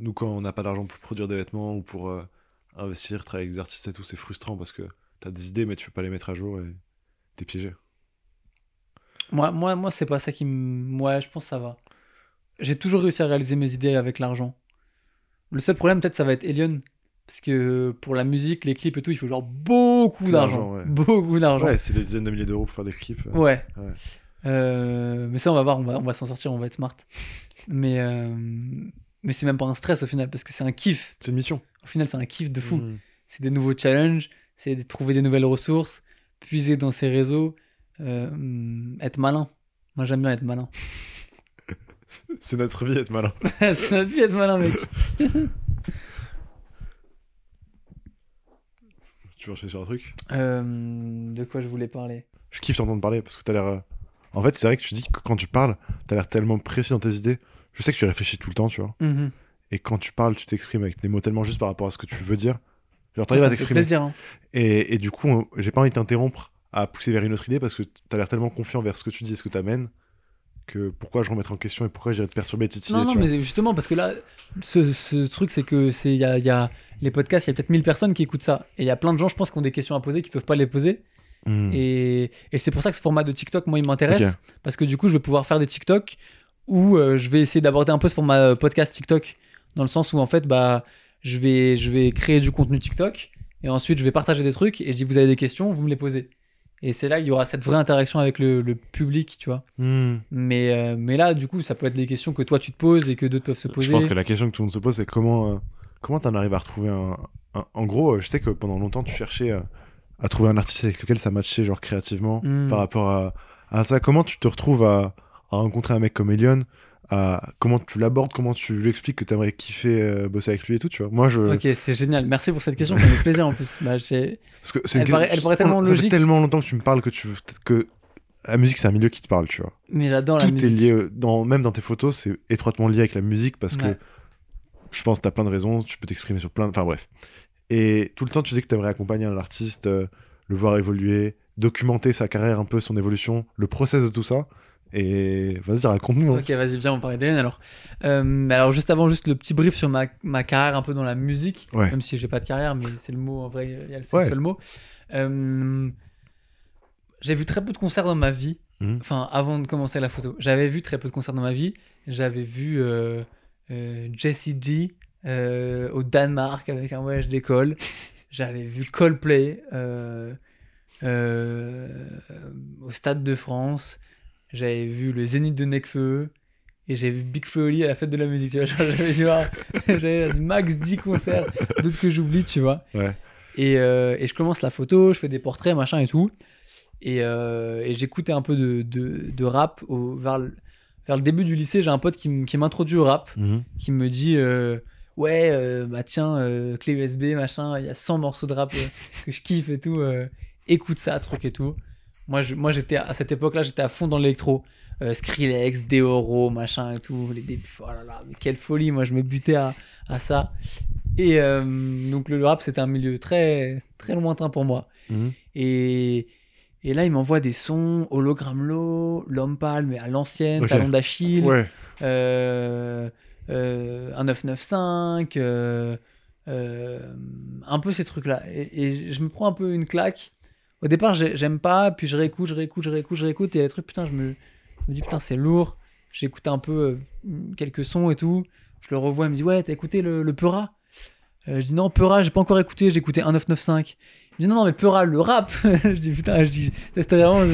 Nous, quand on n'a pas d'argent pour produire des vêtements ou pour euh, investir, travailler avec des artistes et tout, c'est frustrant parce que t'as des idées, mais tu peux pas les mettre à jour et t'es piégé. Moi, moi, moi c'est pas ça qui me. Ouais, je pense que ça va. J'ai toujours réussi à réaliser mes idées avec l'argent. Le seul problème, peut-être, ça va être Elion. Parce que pour la musique, les clips et tout, il faut genre beaucoup d'argent. Ouais. Beaucoup d'argent. Ouais, c'est des dizaines de milliers d'euros pour faire des clips. Ouais. Ouais. Euh, mais ça, on va voir, on va, on va s'en sortir, on va être smart. Mais, euh, mais c'est même pas un stress au final, parce que c'est un kiff. C'est une mission. Au final, c'est un kiff de fou. Mm. C'est des nouveaux challenges, c'est de trouver des nouvelles ressources, puiser dans ses réseaux, euh, être malin. Moi, j'aime bien être malin. [LAUGHS] C'est notre vie être malin. [LAUGHS] c'est notre vie, être malin, mec. [LAUGHS] Tu veux enchaîner sur un truc? Euh, de quoi je voulais parler? Je kiffe t'entendre parler parce que t'as l'air. euh, En fait, c'est vrai que tu dis que quand tu parles, t'as l'air tellement précis dans tes idées. Je sais que tu réfléchis tout le temps, tu vois. Mhm. Et quand tu parles, tu t'exprimes avec des mots tellement juste par rapport à ce que tu veux dire. Genre, t'arrives à t'exprimer. hein. Et, et du coup, j'ai pas envie de t'interrompre à pousser vers une autre idée parce que t'as l'air tellement confiant vers ce que tu dis et ce que t'amènes que pourquoi je remettrai en question et pourquoi j'irais te perturber et titiller. Non, non, vois. mais justement, parce que là, ce, ce truc, c'est que c'est y a, y a les podcasts, il y a peut-être 1000 personnes qui écoutent ça. Et il y a plein de gens, je pense, qui ont des questions à poser, qui peuvent pas les poser. Mm. Et, et c'est pour ça que ce format de TikTok, moi, il m'intéresse. Parce que du coup, je vais pouvoir faire des TikTok où euh, je vais essayer d'aborder un peu ce format euh, podcast TikTok. Dans le sens où, en fait, bah, je, vais, je vais créer du contenu TikTok. Et ensuite, je vais partager des trucs. Et je dis, vous avez des questions, vous me les posez. Et c'est là qu'il y aura cette vraie interaction avec le, le public, tu vois. Mm. Mais, euh, mais là, du coup, ça peut être des questions que toi, tu te poses et que d'autres peuvent se poser. Je pense que la question que tout le monde se pose, c'est comment euh, comment t'en arrives à retrouver un, un- En gros, euh, je sais que pendant longtemps, tu cherchais euh, à trouver un artiste avec lequel ça matchait, genre créativement, Mm. par rapport à, à ça. Comment tu te retrouves à, à rencontrer un mec comme Elion à, Comment tu l'abordes Comment tu lui expliques que t'aimerais kiffer euh, bosser avec lui et tout, tu vois Moi, je. Ok, c'est génial. Merci pour cette question, ça me fait plaisir en plus. Bah, Parce que c'est Elle une paraît- question- elle paraît tellement ça logique. fait tellement longtemps que tu me parles que tu que la musique c'est un milieu qui te parle, tu vois. Mais j'adore la Tout musique. est lié, euh, dans, même dans tes photos, c'est étroitement lié avec la musique parce Ouais. que je pense que t'as plein de raisons, tu peux t'exprimer sur plein de... Enfin bref. Et tout le temps, tu dis que t'aimerais accompagner un artiste, euh, le voir évoluer, documenter sa carrière un peu, son évolution, le process de tout ça. Et vas-y, raconte-nous. hein. Ok, vas-y, viens, on parlait d'Hélène alors. Euh, alors, juste avant, juste le petit brief sur ma, ma carrière un peu dans la musique, Ouais. même si j'ai pas de carrière, mais c'est le mot en vrai, il y a le c'est Ouais. le seul mot. Euh, j'ai vu très peu de concerts dans ma vie, Mhm. enfin avant de commencer la photo. J'avais vu très peu de concerts dans ma vie. J'avais vu euh, euh, Jessie G euh, au Danemark avec un voyage d'école. J'avais vu Coldplay au Stade de France. J'avais vu le Zénith de Necfeu. Et j'ai vu Big Flo Oli à la fête de la musique, tu vois. [LAUGHS] J'avais vu [LAUGHS] j'avais max 10 concerts, d'autres que j'oublie, tu vois. Ouais. Et, euh, et je commence la photo, je fais des portraits, machin et tout. Et, euh, et j'écoutais un peu de, de, de rap au, vers, le, vers le début du lycée. J'ai un pote qui, m'introduit au rap, Mhm. qui me dit euh, Ouais, bah tiens, clé USB, machin, il y a 100 morceaux de rap que je kiffe et tout. écoute ça, truc et tout. Moi, je- moi j'étais à cette époque-là, j'étais à fond dans l'électro. Euh, Skrillex, Deoro, machin et tout. Les débuts, oh là là, mais quelle folie. Moi, je me butais à, à ça. Et euh, donc, le rap, c'était un milieu très, très lointain pour moi. Mhm. Et, et là, il m'envoie des sons, Hologramlo, L'Homme Pâle, mais à l'ancienne, Ok. Talon d'Achille, Ouais. euh, euh, un 995, euh, un peu ces trucs-là. Et, et je me prends un peu une claque. Au départ, j'ai- j'aime pas, puis je réécoute, je réécoute, je réécoute, je réécoute, et des trucs, putain, je me, je me dis, putain, c'est lourd. J'écoute un peu euh, quelques sons et tout. Je le revois, il me dit, ouais, t'as écouté le, le Peura Euh, Je dis, non, Peura, j'ai pas encore écouté, j'ai écouté 1995. Il me dit, non, non, mais Peura, le rap [LAUGHS] Je dis, putain, je dis, c'était vraiment.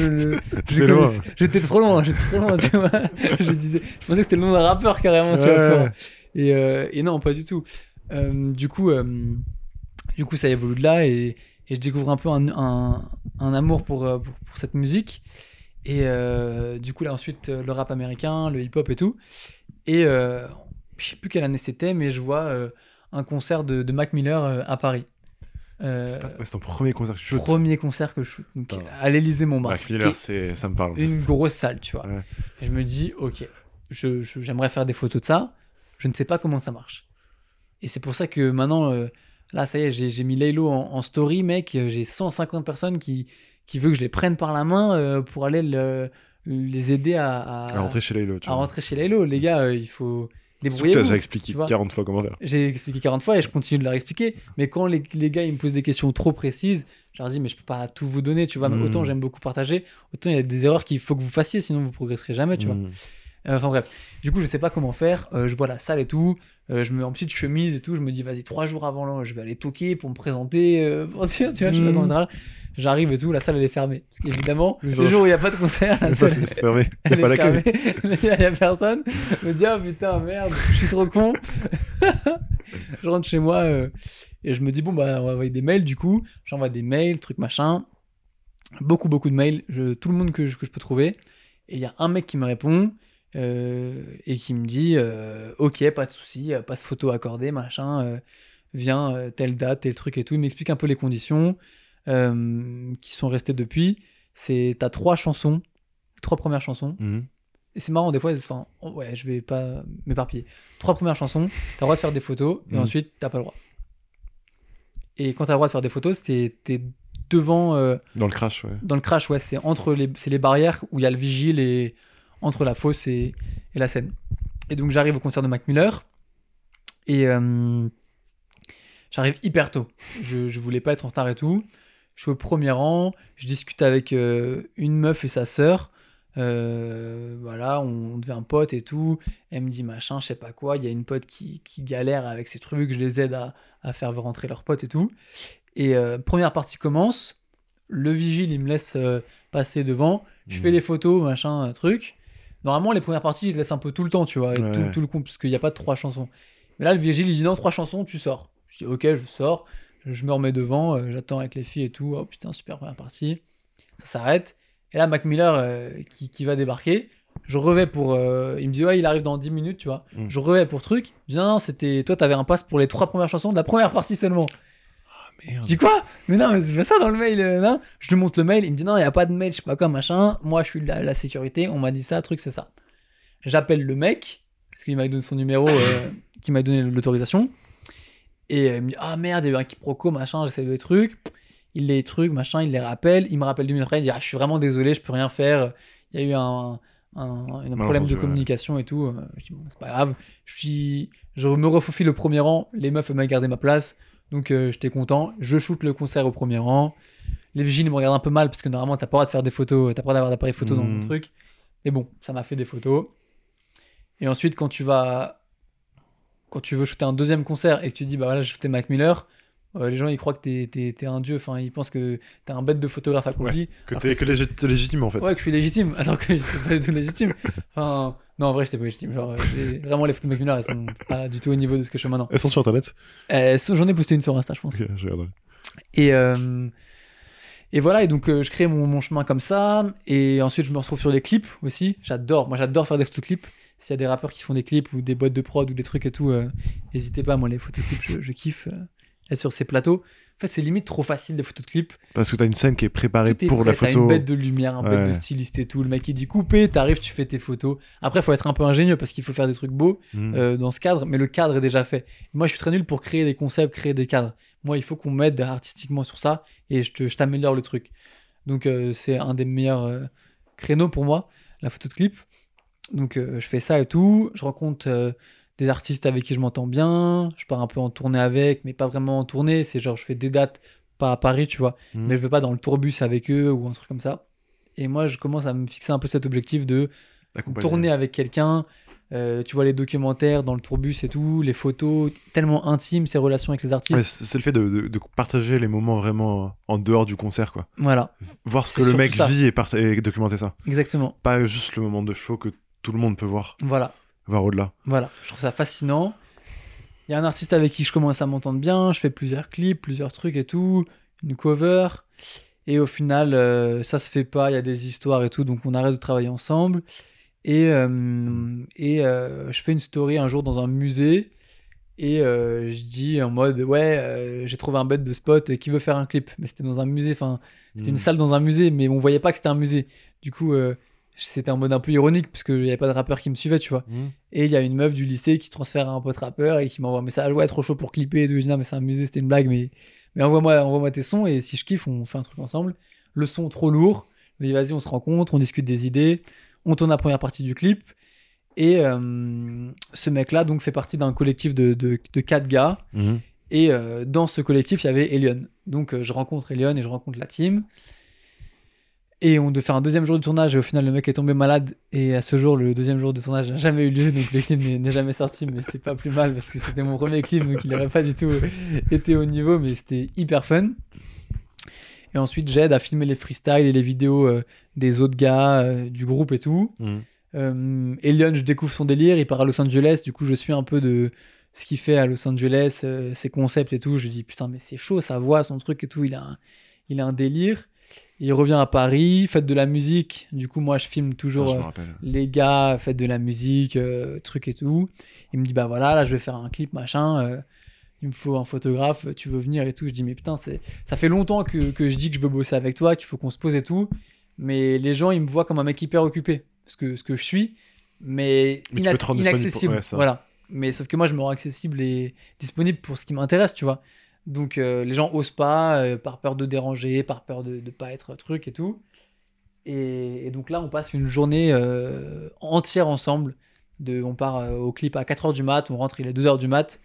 J'étais trop loin, j'étais trop loin, tu vois. [LAUGHS] je, disais, je pensais que c'était le nom d'un rappeur carrément, tu vois. Peura. Et, euh, et non, pas du tout. Du coup, du coup, ça évolue de là et, et je découvre un peu un, un, un amour pour, euh, pour, pour cette musique. Et euh, du coup, là, ensuite, euh, le rap américain, le hip-hop et tout. Et euh, je sais plus quelle année c'était, mais je vois euh, un concert de, de Mac Miller à Paris. C'est pas- ouais, c'est ton premier concert que tu shootes. premier concert que je shoot, donc, à l'Élysée Montmartre. Mac Miller, c'est... ça me parle. une grosse salle, tu vois. Ouais. Et je me dis, ok, je- je- j'aimerais faire des photos de ça. Je ne sais pas comment ça marche. Et c'est pour ça que maintenant, là, ça y est, j'ai j'ai mis Laylo en, en story, mec. euh, J'ai 150 personnes qui, qui veulent que je les prenne par la main euh, pour aller le- les aider à, à, À rentrer chez Laylo, tu à vois. rentrer chez Laylo. Les gars, euh, il faut débrouiller. déjà expliqué tu vois. 40 fois comment faire. J'ai expliqué 40 fois et je continue de leur expliquer. Mais quand les, les gars ils me posent des questions trop précises, je leur dis mais je peux pas tout vous donner, tu vois. Mm. Autant j'aime beaucoup partager, autant il y a des erreurs qu'il faut que vous fassiez, sinon vous progresserez jamais, tu vois. Euh, Enfin bref, du coup, je sais pas comment faire. Euh, je vois la salle et tout. Euh, je me mets en petite chemise et tout. Je me dis, vas-y, trois jours avant là, je vais aller toquer pour me présenter. euh, pour [LAUGHS] dire, tu vois, je sais pas comment ça marche. J'arrive et tout, la salle elle est fermée. Parce qu'évidemment, Le jour- où il n'y a pas de concert, la salle c'est c'est fermé. Y a elle pas l'accueil. fermée. [LAUGHS] Il y a personne. Je me dis, ah putain, merde, je suis trop con. [LAUGHS] je rentre chez moi et je me dis, bon, bah, on va envoyer des mails du coup. J'envoie des mails, truc machin. Beaucoup, beaucoup de mails. Je, tout le monde que je, que je peux trouver. Et il y a un mec qui me répond et qui me dit, euh, ok, pas de souci, euh, passe photo accordée, machin. euh, viens, euh, telle date, tel truc et tout. Il m'explique un peu les conditions euh, qui sont restées depuis. C'est, t'as trois chansons, trois premières chansons. Mhm. Et c'est marrant, des fois, enfin, ouais, je vais pas m'éparpiller. Trois premières chansons, t'as le droit de faire des photos, et Mhm. ensuite, t'as pas le droit. Et quand t'as le droit de faire des photos, t'es devant, euh, Dans le crash, ouais. dans le crash, ouais, c'est entre les, c'est les barrières où il y a le vigile et entre la fosse et, et la scène. Et donc, j'arrive au concert de Mac Miller, et euh, j'arrive hyper tôt. Je, je voulais pas être en retard et tout. Je suis au premier rang, je discute avec euh, une meuf et sa sœur. Euh, voilà, on devient pote et tout. Elle me dit machin, je sais pas quoi. Il y a une pote qui, qui galère avec ses trucs, je les aide à, à faire rentrer leurs potes et tout. Et première partie commence. Le vigile, il me laisse passer devant. Je fais les photos, machin, un truc. Normalement, les premières parties, il te laisse un peu tout le temps, tu vois, et Ouais. tout, tout le compte, parce qu'il n'y a pas de trois chansons. Mais là, le vigile, il dit non, trois chansons, tu sors. Je dis ok, je sors. Je me remets devant, euh, j'attends avec les filles et tout. Oh putain, super première partie. Ça s'arrête. Et là, Mac Miller euh, qui, qui va débarquer. Je revais pour. euh, il me dit ouais, il arrive dans 10 minutes, tu vois. Mm. Je revais pour truc. Je dis non, non, c'était. Toi, t'avais un pass pour les trois premières chansons de la première partie seulement. Merde. Je dis quoi Mais non, mais c'est pas ça dans le mail. euh, non? Je lui montre le mail, il me dit non, il n'y a pas de mail, je sais pas quoi, machin. Moi, je suis de la, la sécurité, on m'a dit ça, truc, c'est ça. J'appelle le mec, parce qu'il m'a donné son numéro, euh, qui m'a donné l'autorisation. Et euh, il me dit ah merde, il y a eu un quiproquo, machin, j'essaie de les trucs. Il les trucs, machin, il les rappelle. Il me rappelle deux minutes après, il dit ah, je suis vraiment désolé, je peux rien faire. Il y a eu un, un, un problème de communication et tout. Euh, Je dis bon, c'est pas grave. Je, suis, je me refaufile au premier rang, les meufs m'ont gardé ma place. Donc euh, j'étais content. Je shoot le concert au premier rang. Les vigiles me regardent un peu mal parce que normalement t'as pas le droit de faire des photos, t'as pas le droit d'avoir d'appareil photo dans le Mhm. truc. Mais bon, ça m'a fait des photos. Et ensuite, quand tu vas. Quand tu veux shooter un deuxième concert et que tu dis bah voilà, j'ai shooté Mac Miller, euh, les gens ils croient que t'es, t'es- t'es un dieu, enfin ils pensent que t'es un bête de photographe accompli. Que t'es que t'es légitime, en fait. Ouais, que je suis légitime, [LAUGHS] alors que j'étais pas du tout légitime. Enfin, non, en vrai, j'étais pas légitime. Genre, euh, j'ai- vraiment, les photos de Mac Miller, elles sont pas du tout au niveau de ce que je fais maintenant. Elles sont sur Internet Euh, J'en ai posté une sur Insta, je pense. Ok, je regarderai. Et, euh, et voilà, et donc euh, je crée mon, mon chemin comme ça. Et ensuite, je me retrouve sur des clips aussi. J'adore, moi j'adore faire des photoclips. S'il y a des rappeurs qui font des clips ou des boîtes de prod ou des trucs et tout, euh, n'hésitez pas, moi les photoclips, je, je kiffe euh, être sur ces plateaux. En fait, c'est limite trop facile des photos de clips. Parce que t'as une scène qui est préparée est pour prêt, la t'as photo. une bête de lumière, un bête Ouais. de styliste et tout. Le mec il dit coupé, t'arrives, tu fais tes photos. Après, faut être un peu ingénieux parce qu'il faut faire des trucs beaux Mhm. euh, dans ce cadre, mais le cadre est déjà fait. Moi, je suis très nul pour créer des concepts, créer des cadres. Moi, il faut qu'on m'aide artistiquement sur ça et je t'améliore le truc. Donc, euh, c'est un des meilleurs euh, créneaux pour moi, la photo de clip. Donc, je fais ça et tout. Je rencontre des artistes avec qui je m'entends bien. Je pars un peu en tournée avec, mais pas vraiment en tournée. C'est genre, je fais des dates, pas à Paris, tu vois Mhm. mais je veux pas dans le tourbus avec eux ou un truc comme ça. Et moi, je commence à me fixer un peu cet objectif de tourner avec quelqu'un. Euh, tu vois les documentaires dans le tourbus et tout, les photos, tellement intimes ces relations avec les artistes. Ouais, c'est le fait de, de- de partager les moments vraiment en dehors du concert, quoi. Voilà, Voir ce que le mec ça. vit et, part- et documenter ça. exactement. Pas juste le moment de show que tout le monde peut voir, Voilà, voir au-delà. voilà. Je trouve ça fascinant. Il y a un artiste avec qui je commence à m'entendre bien. Je fais plusieurs clips, plusieurs trucs et tout, une cover. Et au final, euh, ça se fait pas. Il y a des histoires et tout, donc on arrête de travailler ensemble. Et, euh, et euh, je fais une story un jour dans un musée. Et je dis en mode ouais, j'ai trouvé un bête de spot qui veut faire un clip. Mais c'était dans un musée, enfin, c'était une Mhm. salle dans un musée, mais on voyait pas que c'était un musée. Du coup, c'était en mode un peu ironique, parce qu'il y avait pas de rappeur qui me suivait, tu vois. Mhm. Et il y a une meuf du lycée qui se transfère à un pote rappeur et qui m'envoie un message ouais, trop chaud pour clipper et tout. Je dis non, mais c'est un musée, c'était une blague, mais, mais envoie-moi envoie tes sons et si je kiffe, on fait un truc ensemble. Le son trop lourd. Dis vas-y, on se rencontre, on discute des idées, on tourne la première partie du clip. Et euh, ce mec-là donc fait partie d'un collectif de, de, de quatre gars. Mhm. Et euh, dans ce collectif, il y avait Elion. Donc euh, je rencontre Elion et je rencontre la team. Et on devait faire un deuxième jour de tournage et au final le mec est tombé malade et à ce jour le deuxième jour de tournage n'a jamais eu lieu donc le clip n'est jamais sorti mais c'est pas plus mal parce que c'était mon premier clip donc il n'aurait pas du tout été au niveau mais c'était hyper fun. Et ensuite j'aide à filmer les freestyles et les vidéos euh, des autres gars euh, du groupe et tout. Mhm. Euh, Elion je découvre son délire, il part à Los Angeles du coup je suis un peu de ce qu'il fait à Los Angeles, euh, ses concepts et tout. Je dis putain mais c'est chaud sa voix, son truc et tout, il a un, il a un délire. Il revient à Paris, faites de la musique. Du coup, moi, je filme toujours Ah, je euh, les gars, faites de la musique, euh, truc et tout. Il me dit, bah voilà, là, je vais faire un clip, machin. euh, il me faut un photographe, tu veux venir et tout. Je dis, mais putain, ça fait longtemps que, que je dis que je veux bosser avec toi, qu'il faut qu'on se pose et tout. Mais les gens, ils me voient comme un mec hyper occupé. Ce que, ce que je suis, mais, Mais pour- inaccessible. ouais, voilà. Mais sauf que moi, je me rends accessible et disponible pour ce qui m'intéresse, tu vois. Donc euh, les gens osent pas, euh, par peur de déranger, par peur de ne pas être truc et tout. Et, et donc là, on passe une journée euh, entière ensemble. De, on part au clip à 4h du mat, on rentre, il est 2h du mat.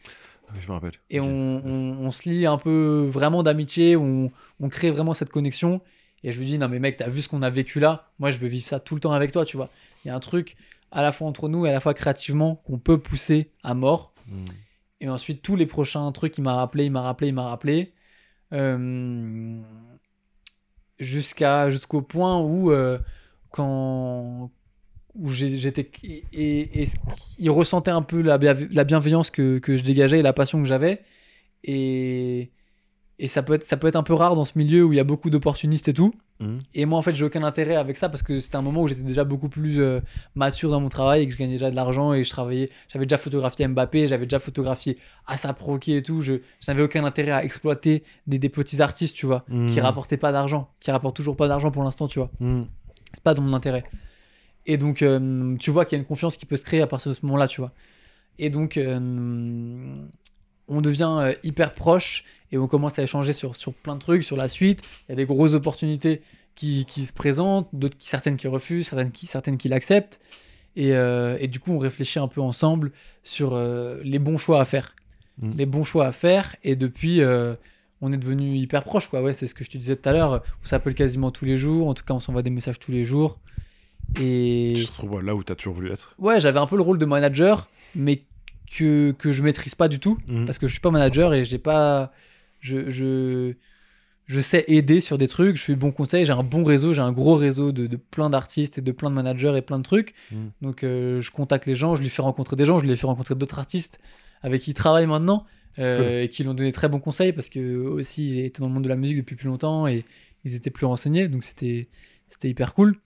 Oui, Je me rappelle. Et on, on- on se lie un peu vraiment d'amitié, on, on crée vraiment cette connexion. Et je lui dis, non mais mec, t'as vu ce qu'on a vécu là? Moi, je veux vivre ça tout le temps avec toi, tu vois. Il y a un truc à la fois entre nous et à la fois créativement qu'on peut pousser à mort. Mhm. Et ensuite, tous les prochains trucs, il m'a rappelé, il m'a rappelé, il m'a rappelé. Euh, jusqu'à jusqu'au point où euh, quand où j'étais et, il ressentait un peu la, la bienveillance que, que je dégageais et la passion que j'avais et et ça peut être ça peut être un peu rare dans ce milieu où il y a beaucoup d'opportunistes et tout Mhm. et moi en fait j'ai aucun intérêt avec ça parce que c'était un moment où j'étais déjà beaucoup plus euh, mature dans mon travail et que je gagnais déjà de l'argent et je travaillais j'avais déjà photographié Mbappé j'avais déjà photographié Asa Rocky et tout je, je n'avais aucun intérêt à exploiter des, des petits artistes tu vois qui Mhm. rapportaient pas d'argent qui rapportent toujours pas d'argent pour l'instant tu vois Mhm. c'est pas dans mon intérêt et donc euh, tu vois qu'il y a une confiance qui peut se créer à partir de ce moment là tu vois et donc euh, on devient euh, hyper proche et on commence à échanger sur, sur plein de trucs sur la suite. Il y a des grosses opportunités qui, qui se présentent d'autres qui certaines qui refusent certaines qui certaines qui l'acceptent. Et, euh, et du coup on réfléchit un peu ensemble sur euh, les bons choix à faire. Mhm. les bons choix à faire et depuis euh, on est devenu hyper proche quoi. Ouais c'est ce que je te disais tout à l'heure. On s'appelle quasiment tous les jours. En tout cas on s'envoie des messages tous les jours. Et Tu te retrouves là où tu as toujours voulu être. ouais j'avais un peu le rôle de manager mais que, que je maîtrise pas du tout Mhm. parce que je suis pas manager et j'ai pas je, je je sais aider sur des trucs je suis bon conseil j'ai un bon réseau j'ai un gros réseau de, de plein d'artistes et de plein de managers et plein de trucs Mhm. donc euh, je contacte les gens je lui fais rencontrer des gens je lui fais rencontrer d'autres artistes avec qui ils travaillent maintenant euh, et qui lui ont donné très bons conseils parce que aussi ils étaient dans le monde de la musique depuis plus longtemps et ils étaient plus renseignés donc c'était c'était hyper cool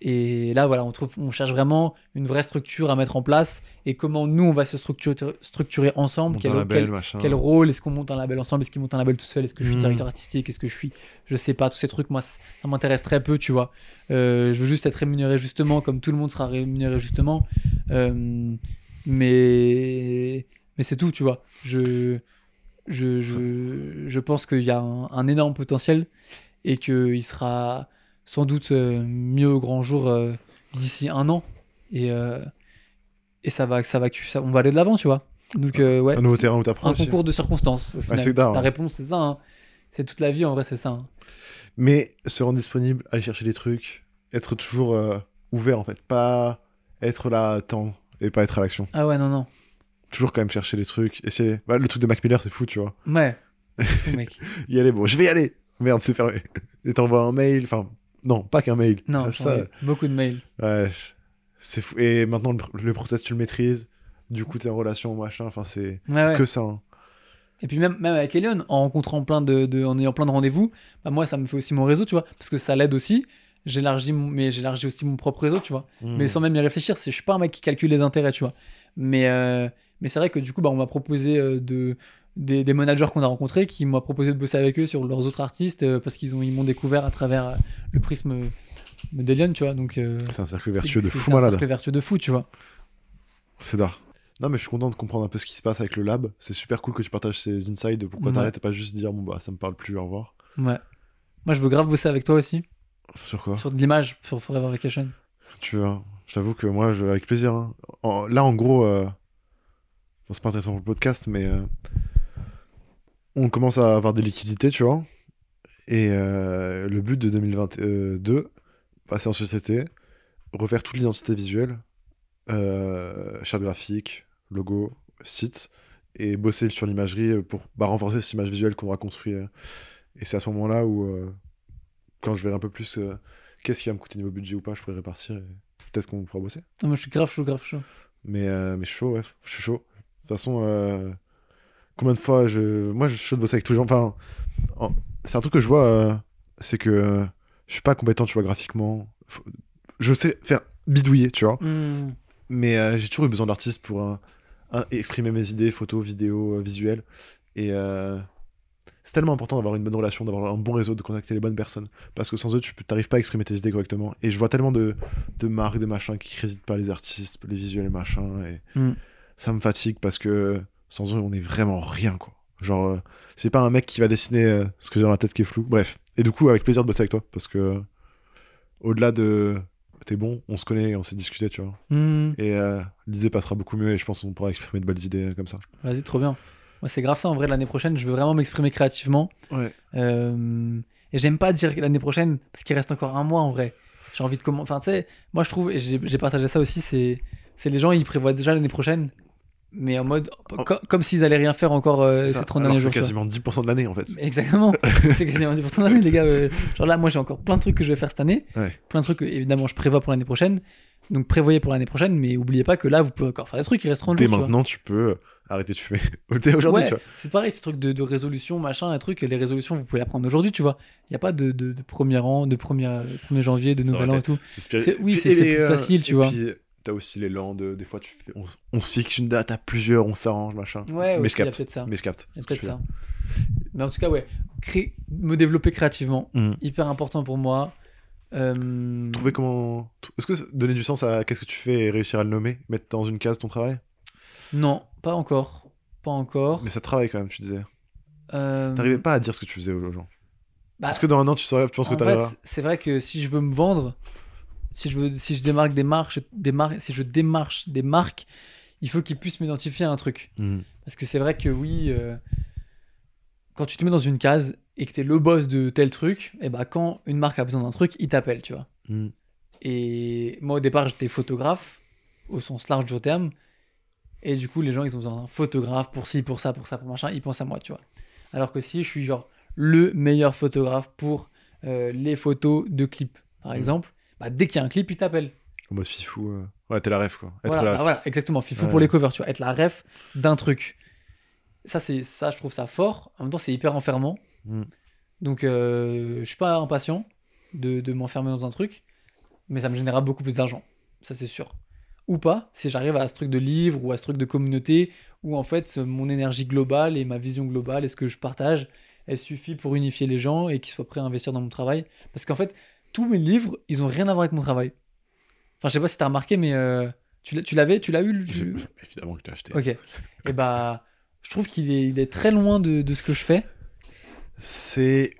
et là voilà on trouve on cherche vraiment une vraie structure à mettre en place et comment nous on va se structurer, structurer ensemble quel, label, quel- quel rôle Est-ce qu'on monte un label ensemble Est-ce qu'il monte un label tout seul Est-ce que je suis Mhm. directeur artistique Est-ce que je suis. Je sais pas, tous ces trucs, moi, ça m'intéresse très peu, tu vois. Euh, je veux juste être rémunéré justement, comme tout le monde sera rémunéré justement. Euh, mais mais c'est tout, tu vois. Je, je, je, je pense qu'il y a un, un énorme potentiel et qu'il sera sans doute euh, mieux au grand jour euh, d'ici un an. Et, euh, et ça va, ça va, ça, on va aller de l'avant, tu vois. Donc, euh, ouais. un nouveau terrain où tu apprends un aussi. concours de circonstances. Au final. c'est ça, La ouais. réponse, c'est ça. hein. C'est toute la vie, en vrai, c'est ça. hein. Mais se rendre disponible, aller chercher des trucs, être toujours euh, ouvert en fait. Pas être là temps et pas être à l'action. Ah ouais, non, non. Toujours quand même chercher des trucs. Essayer. Bah, le truc de Mac Miller, c'est fou, tu vois. Ouais. [LAUGHS] Fou, mec. Y aller, bon, je vais y aller. Merde, c'est fermé. Et t'envoies un mail. Enfin, non, pas qu'un mail. Non, j'en ça, beaucoup de mails. ouais, c'est fou. Et maintenant, le, le process, tu le maîtrises. Du coup, t'es en relation, machin. Enfin, c'est Ouais, que ça. hein. Et puis même, même avec Elion, en rencontrant plein de, de- en ayant plein de rendez-vous, bah moi ça me fait aussi mon réseau, tu vois, parce que ça l'aide aussi. J'élargis, mais j'élargis aussi mon propre réseau, tu vois. Mm. Mais sans même y réfléchir, c'est, je suis pas un mec qui calcule les intérêts, tu vois. Mais, euh, mais c'est vrai que du coup, bah, on m'a proposé euh, de, des, des managers qu'on a rencontrés qui m'ont proposé de bosser avec eux sur leurs autres artistes euh, parce qu'ils ont, ils m'ont découvert à travers euh, le prisme d'Elion, tu vois. Donc euh, C'est un cercle vertueux de fou c'est un malade. cercle vertueux de fou, tu vois. C'est d'art. Non, mais je suis content de comprendre un peu ce qui se passe avec le lab. C'est super cool que tu partages ces insides de pourquoi Ouais. t'arrêtes et pas juste dire bon bah ça me parle plus, au revoir. Ouais. Moi, je veux grave bosser avec toi aussi Sur quoi? Sur de l'image, sur Forever Vacation. Tu veux hein. J'avoue que moi, je, avec plaisir. hein. En- là, en gros, euh, bon, c'est pas intéressant pour le podcast, mais euh, on commence à avoir des liquidités, tu vois. Et euh, le but de 2022, passer en société, refaire toute l'identité visuelle, euh, charte graphique, logo, site, et bosser sur l'imagerie pour bah, renforcer cette image visuelle qu'on aura construit. euh. Et c'est à ce moment-là où, euh, quand je verrai un peu plus euh, qu'est-ce qui va me coûter niveau budget ou pas, je pourrais répartir et peut-être qu'on pourra bosser. Non, moi, je suis grave chaud, grave chaud. Mais, euh, mais je suis chaud, ouais, je suis chaud. De toute façon, euh, combien de fois je. Moi, je suis chaud de bosser avec tous les gens. Enfin, en- c'est un truc que je vois, euh, c'est que euh, je suis pas compétent, tu vois, graphiquement. Faut- Je sais faire bidouiller, tu vois. Hmm. Mais euh, j'ai toujours eu besoin d'artistes pour euh, un- exprimer mes idées, photos, vidéos, visuels. Et c'est tellement important d'avoir une bonne relation, d'avoir un bon réseau, de contacter les bonnes personnes. Parce que sans eux, tu t'arrives pas à exprimer tes idées correctement. Et je vois tellement de, de marques, de machins qui créditent pas les artistes, les visuels et machins. Et Mm. ça me fatigue parce que sans eux, on est vraiment rien, quoi. Genre, euh, c'est pas un mec qui va dessiner euh, ce que j'ai dans la tête qui est flou. Bref. Et du coup, avec plaisir de bosser avec toi. Parce que euh, au-delà de t'es bon, on se connaît, on s'est discuté, tu vois. Hmm. Et euh, l'idée passera beaucoup mieux et je pense qu'on pourra exprimer de belles idées comme ça. Vas-y, trop bien. Moi, c'est grave ça en vrai. L'année prochaine, je veux vraiment m'exprimer créativement. Ouais. Et j'aime pas dire l'année prochaine parce qu'il reste encore un mois en vrai. J'ai envie de comment. Enfin, tu sais, moi je trouve, et j'ai j'ai partagé ça aussi, c'est c'est les gens ils prévoient déjà l'année prochaine, mais en mode co- comme s'ils allaient rien faire encore euh, ces 30 Alors derniers jours. c'est quasiment 10% de l'année en fait. Exactement. [LAUGHS] c'est quasiment 10% de l'année, les gars. euh, genre là, moi j'ai encore plein de trucs que je vais faire cette année. Ouais. Plein de trucs que évidemment je prévois pour l'année prochaine. Donc prévoyez pour l'année prochaine, mais oubliez pas que là vous pouvez encore faire des trucs qui resteront Dès jour. maintenant, tu peux euh, arrêter de fumer. [LAUGHS] Aujourd'hui, Ouais, c'est pareil, ce truc de, de résolution, machin, un truc, les résolutions, vous pouvez les prendre aujourd'hui, tu vois. Il n'y a pas de, de, de premier an, de 1er, 1er janvier, de nouvel la an et tout. C'est oui, c'est- plus euh, facile, tu et vois. puis, t'as aussi l'élan de. Des fois, tu fais, on, on se fixe une date à plusieurs, on s'arrange, machin. Ouais, mais aussi, je il y a capte. ça. Mais je capte. Y a peut-être ça. Mais en tout cas, ouais, créer, me développer créativement, Mhm. hyper important pour moi. Euh. Trouver comment. Est-ce que donner du sens à qu'est-ce que tu fais et réussir à le nommer Mettre dans une case ton travail? Non, pas encore. Pas encore. Mais ça travaille quand même, tu disais. Euh, T'arrivais pas à dire ce que tu faisais aux gens. bah, Est-ce que dans un an, tu saurais, tu penses que t'arriveras c'est vrai que si je veux me vendre, si je veux, si je démarque des marques, des marques, si je démarche des marques, il faut qu'ils puissent m'identifier à un truc. Mhm. Parce que c'est vrai que oui, euh, quand tu te mets dans une case et que t'es le boss de tel truc, et bah quand une marque a besoin d'un truc, il t'appelle, tu vois. Mhm. Et moi au départ j'étais photographe au sens large du terme. Et du coup les gens ils ont besoin d'un photographe pour ci, pour ça, pour ça, pour machin, ils pensent à moi, tu vois. Alors que si je suis genre le meilleur photographe pour euh, les photos de clips, par Mhm. exemple, bah, dès qu'il y a un clip, il t'appelle. En mode fifou. euh, Ouais, t'es la ref, quoi. Être Voilà, la bah ref. voilà, exactement. Fifou Ouais. pour les covers, tu vois, être la ref d'un truc. Ça, c'est ça, je trouve ça fort. En même temps, c'est hyper enfermant. Mm. Donc, euh, je suis pas impatient de, de m'enfermer dans un truc, mais ça me générera beaucoup plus d'argent. Ça, c'est sûr. Ou pas, si j'arrive à ce truc de livre ou à ce truc de communauté, où en fait, mon énergie globale et ma vision globale et ce que je partage, elle suffit pour unifier les gens et qu'ils soient prêts à investir dans mon travail. Parce qu'en fait, tous mes livres, ils ont rien à voir avec mon travail. Enfin, je sais pas si t'as remarqué, mais euh, tu l'as- tu l'avais, tu l'as eu tu- Évidemment que t'as acheté. Ok. Et bah, je trouve qu'il est, il est très loin de, de ce que je fais. C'est.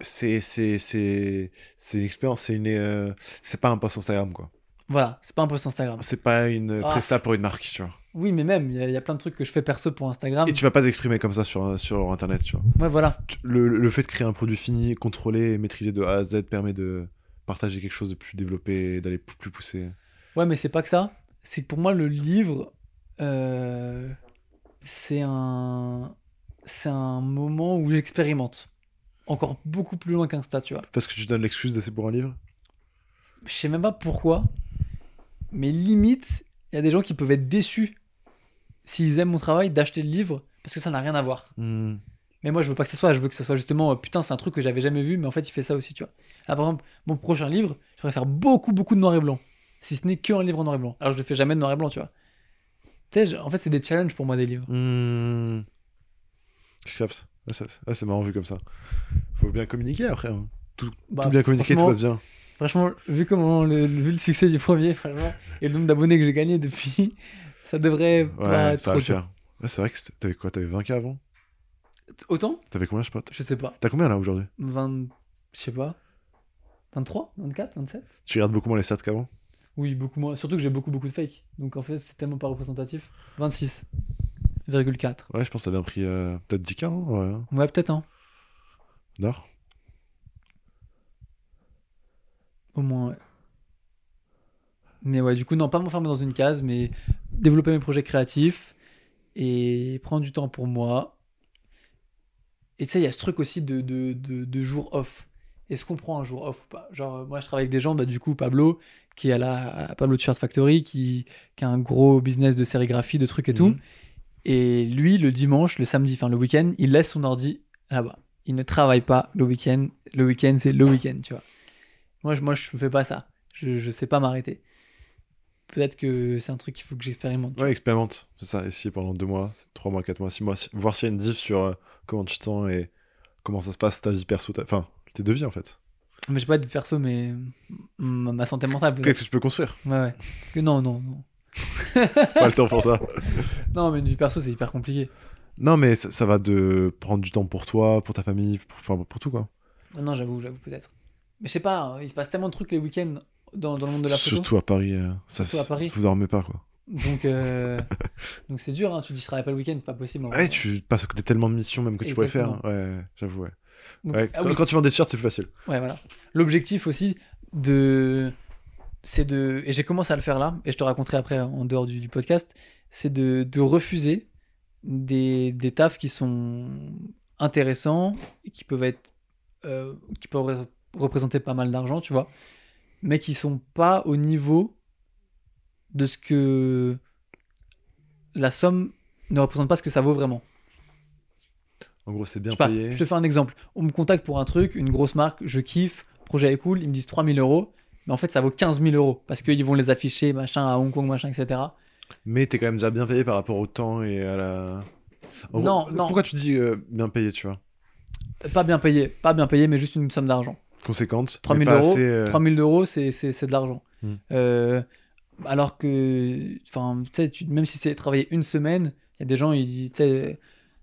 C'est. C'est. C'est. C'est une expérience. C'est une. euh, C'est pas un post Instagram, quoi. Voilà, c'est pas un post Instagram. C'est pas une Ah. presta pour une marque, tu vois. Oui, mais même, il y, a- il y a plein de trucs que je fais perso pour Instagram. Et tu vas pas t'exprimer comme ça sur, sur internet, tu vois. Ouais, voilà. Le, le fait de créer un produit fini, contrôlé et maîtrisé de A à Z permet de partager quelque chose de plus développé, d'aller plus poussé. Ouais, mais c'est pas que ça. C'est que pour moi, le livre, euh, c'est un, c'est un moment où j'expérimente. Encore beaucoup plus loin qu'Insta, tu vois. Parce que tu donnes l'excuse de c'est pour un livre? Je sais même pas pourquoi, mais limite, il y a des gens qui peuvent être déçus s'ils aiment mon travail d'acheter le livre parce que ça n'a rien à voir. Hmm. Mais moi, je veux pas que ça soit. Je veux que ça soit justement, euh, putain, c'est un truc que j'avais jamais vu, mais en fait, il fait ça aussi, tu vois. Ah, par exemple, mon prochain livre, je vais faire beaucoup, beaucoup de noir et blanc. Si ce n'est que un livre en noir et blanc. Alors, je le fais jamais de noir et blanc, tu vois. Tu sais, en fait, c'est des challenges pour moi, des livres. Hmm. Je capte. Ouais, ça- ouais, c'est marrant vu comme ça. Faut bien communiquer après. hein. Bah, Tout bien communiqué, tout passe bien. Franchement, vu, comment le, vu le succès du premier, [LAUGHS] franchement, et le nombre d'abonnés que j'ai gagné depuis, ça devrait pas être. Trop cher. C'est vrai que t'avais quoi T'avais 20K avant? Autant? T'avais combien, je sais pas Je sais pas. T'as combien là aujourd'hui? 20. Je sais pas. 23 24 27 Tu regardes beaucoup moins les stats qu'avant? Oui, beaucoup moins. Surtout que j'ai beaucoup, beaucoup de fake. Donc en fait, c'est tellement pas représentatif. 26,4. Ouais, je pense que t'as bien pris euh, peut-être 10K. Hein, ouais, hein. ouais peut-être un. Hein. D'or Au moins, ouais. Mais ouais, du coup, non, pas m'enfermer dans une case, mais développer mes projets créatifs et prendre du temps pour moi. Et tu sais, il y a ce truc aussi de, de, de, de jour off. Est-ce qu'on prend un jour off ou pas? Genre, moi, je travaille avec des gens, bah, du coup, Pablo, qui est à la à Pablo T-shirt Factory, qui, qui a un gros business de sérigraphie, de trucs et tout. Mhm. Et lui, le dimanche, le samedi, enfin le week-end, il laisse son ordi là-bas. Il ne travaille pas le week-end. Le week-end, c'est le week-end, tu vois. Moi, je, moi, je fais pas ça. Je, je sais pas m'arrêter. Peut-être que c'est un truc qu'il faut que j'expérimente. Ouais, expérimente. C'est ça. Essayer pendant deux mois, trois mois, quatre mois, six mois. si- Voir s'il y a une diff sur euh, comment tu te sens et comment ça se passe ta vie perso. ta- Enfin, tes deux vies en fait. Mais j'ai pas de perso, mais ma, santé mentale. Qu'est-ce que tu peux construire? Ouais, ouais. Que non, non, non. [LAUGHS] Pas le temps pour ça. [LAUGHS] Non, mais une vie perso, c'est hyper compliqué. Non, mais ça, ça va de prendre du temps pour toi, pour ta famille, pour, enfin, pour tout quoi. Non, non, j'avoue, j'avoue, peut-être. Mais je sais pas, hein, il se passe tellement de trucs les week-ends dans, dans le monde de la photo. Surtout à Paris. euh, ça, Surtout à Paris. Vous dormez pas quoi. Donc, euh, [LAUGHS] donc c'est dur, hein. tu dis je travaille pas le week-end, c'est pas possible. vrai. Ouais, tu passes à côté tellement de missions même que tu pourrais faire. Exactement. Ouais, j'avoue, ouais. Donc, Ouais, ah quand, oui. quand tu vends des t-shirts, c'est plus facile. Ouais, voilà. L'objectif aussi de. C'est de. Et j'ai commencé à le faire là, et je te raconterai après en dehors du, du podcast. C'est de, de refuser des, des tafs qui sont intéressants, et qui peuvent être. euh, qui peuvent re- représenter pas mal d'argent, tu vois, mais qui sont pas au niveau de ce que. La somme ne représente pas ce que ça vaut vraiment. En gros, c'est Je bien pas, payé. je te fais un exemple. On me contacte pour un truc, une grosse marque, je kiffe, projet est cool, ils me disent 3000 euros, mais en fait ça vaut 15 000 euros parce qu'ils vont les afficher, machin, à Hong Kong, machin, etc. Mais t'es quand même déjà bien payé par rapport au temps et à la. En Non, gros, non. Pourquoi tu dis euh, bien payé, tu vois? Pas bien payé, pas bien payé, mais juste une somme d'argent. Conséquente. 3000 mais pas euros, euh, 3000 euros, c'est, c'est, c'est de l'argent. Hmm. Euh, alors que, enfin, tu même si c'est travailler une semaine, il y a des gens, ils,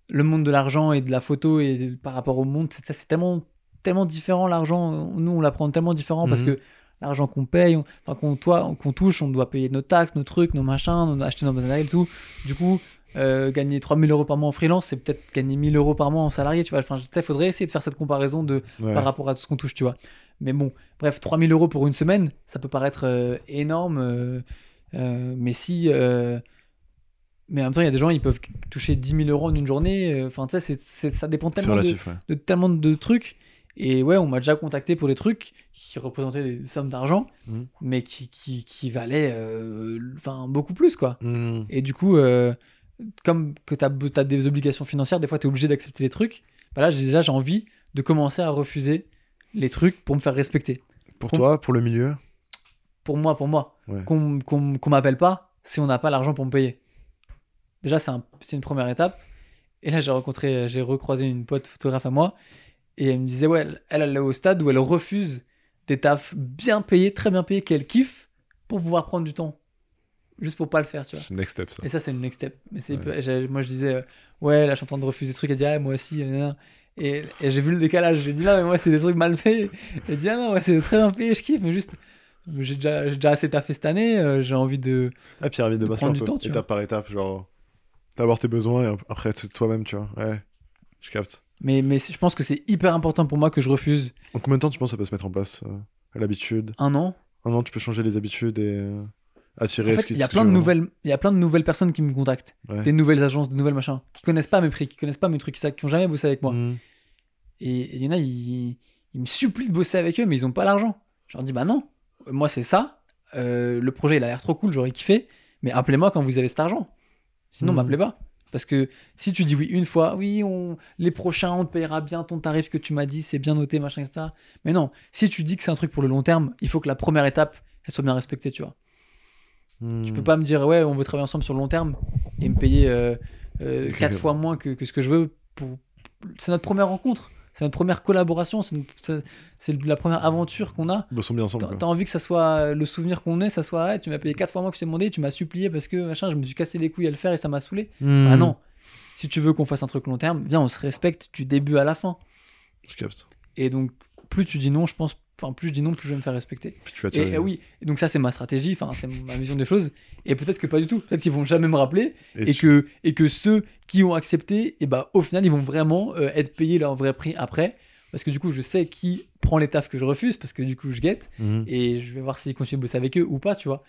le monde de l'argent et de la photo et de- par rapport au monde, c'est, tellement, tellement différent l'argent. Nous, on l'apprend tellement différent parce Mhm. que l'argent qu'on paye, enfin qu'on toi- qu'on touche, on doit payer nos taxes, nos trucs, nos machins, on acheter nos matériels, tout. Du coup, euh, gagner 3000 euros par mois en freelance, c'est peut-être gagner 1000 euros par mois en salarié, tu vois. Enfin, il faudrait essayer de faire cette comparaison de ouais. par rapport à tout ce qu'on touche, tu vois. Mais bon, bref, 3000 euros pour une semaine, ça peut paraître euh, énorme, euh, euh, mais si. mais en même temps, il y a des gens, ils peuvent toucher 10 000 euros en une journée. Enfin, tu sais, ça dépend tellement de, relatif, ouais. de tellement de trucs. Et ouais, on m'a déjà contacté pour des trucs qui représentaient des sommes d'argent, Mhm. mais qui, qui, qui valaient enfin, beaucoup plus, quoi. Hmm. Et du coup, comme que tu as, des obligations financières, des fois tu es obligé d'accepter les trucs. Bah là, j'ai déjà j'ai envie de commencer à refuser les trucs pour me faire respecter. Pour Pour- toi, pour le milieu? Pour moi, pour moi. Ouais. Qu'on qu'on m'appelle pas si on n'a pas l'argent pour me payer. Déjà, c'est un- c'est une première étape. Et là, j'ai rencontré, j'ai recroisé une pote photographe à moi. Et elle me disait, ouais, elle, elle, elle est au stade où elle refuse des tafs bien payés, très bien payés, qu'elle kiffe pour pouvoir prendre du temps. Juste pour pas le faire, tu vois. C'est next step, ça. Et ça, c'est le next step. Mais c'est Ouais. moi, je disais, euh, ouais, là, je suis en train de refuser des trucs. Elle dit, ah, moi aussi. nan. Et, et j'ai vu le décalage. J'ai dit, non, mais moi, c'est des trucs mal faits. Elle dit, ah non, ouais, c'est très bien payé, je kiffe. Mais juste, j'ai déjà, déjà assez taffé cette année. euh, j'ai envie de. Ah, pyramide de de masse prendre un du temps, tu étape par étape, genre d'abord tes besoins et après c'est toi-même, tu vois. Ouais, je capte. Mais, mais je pense que c'est hyper important pour moi que je refuse En combien de temps tu penses que ça peut se mettre en place euh, l'habitude? Un an. Un an, tu peux changer les habitudes et En fait, il y a plein de nouvelles, il y a plein de nouvelles personnes qui me contactent, des nouvelles agences, des nouvelles machins, qui connaissent pas mes prix, qui connaissent pas mes trucs, qui ont jamais bossé avec moi. Mhm. Et il y en a, ils, ils me supplient de bosser avec eux, mais ils ont pas l'argent. Je leur dis, bah non, moi c'est ça, euh, le projet il a l'air trop cool, j'aurais kiffé, mais appelez-moi quand vous avez cet argent. Sinon, Mhm. m'appelez pas. Parce que si tu dis oui une fois, oui, on, les prochains, on te payera bien ton tarif que tu m'as dit, c'est bien noté, machin, etc. Mais non, si tu dis que c'est un truc pour le long terme, il faut que la première étape, elle soit bien respectée, tu vois. Tu peux Mhm. pas me dire, ouais, on veut travailler ensemble sur le long terme et me payer euh, euh, quatre fois moins que, que ce que je veux. Pour... C'est notre première rencontre, c'est notre première collaboration, c'est la première aventure qu'on a. Bossons bien ensemble. T'as envie que ça soit le souvenir qu'on ait, ça soit, ouais, tu m'as payé quatre fois moins que je t'ai demandé, tu m'as supplié parce que machin, je me suis cassé les couilles à le faire et ça m'a saoulé. Mhm. Ah non, si tu veux qu'on fasse un truc long terme, viens, on se respecte du début à la fin. Je capte. Et donc, plus tu dis non, je pense, enfin, plus je dis non, plus je vais me faire respecter. Puis tu vas Et, oui, et donc ça c'est ma stratégie, enfin c'est ma vision des choses. Et peut-être que pas du tout. Peut-être qu'ils vont jamais me rappeler et, tu- que et que ceux qui ont accepté, et bah au final ils vont vraiment euh, être payés leur vrai prix après parce que du coup, je sais qui prend les tafs que je refuse, parce que du coup, je guette, Mhm. et je vais voir s'ils continuent de bosser avec eux ou pas, tu vois.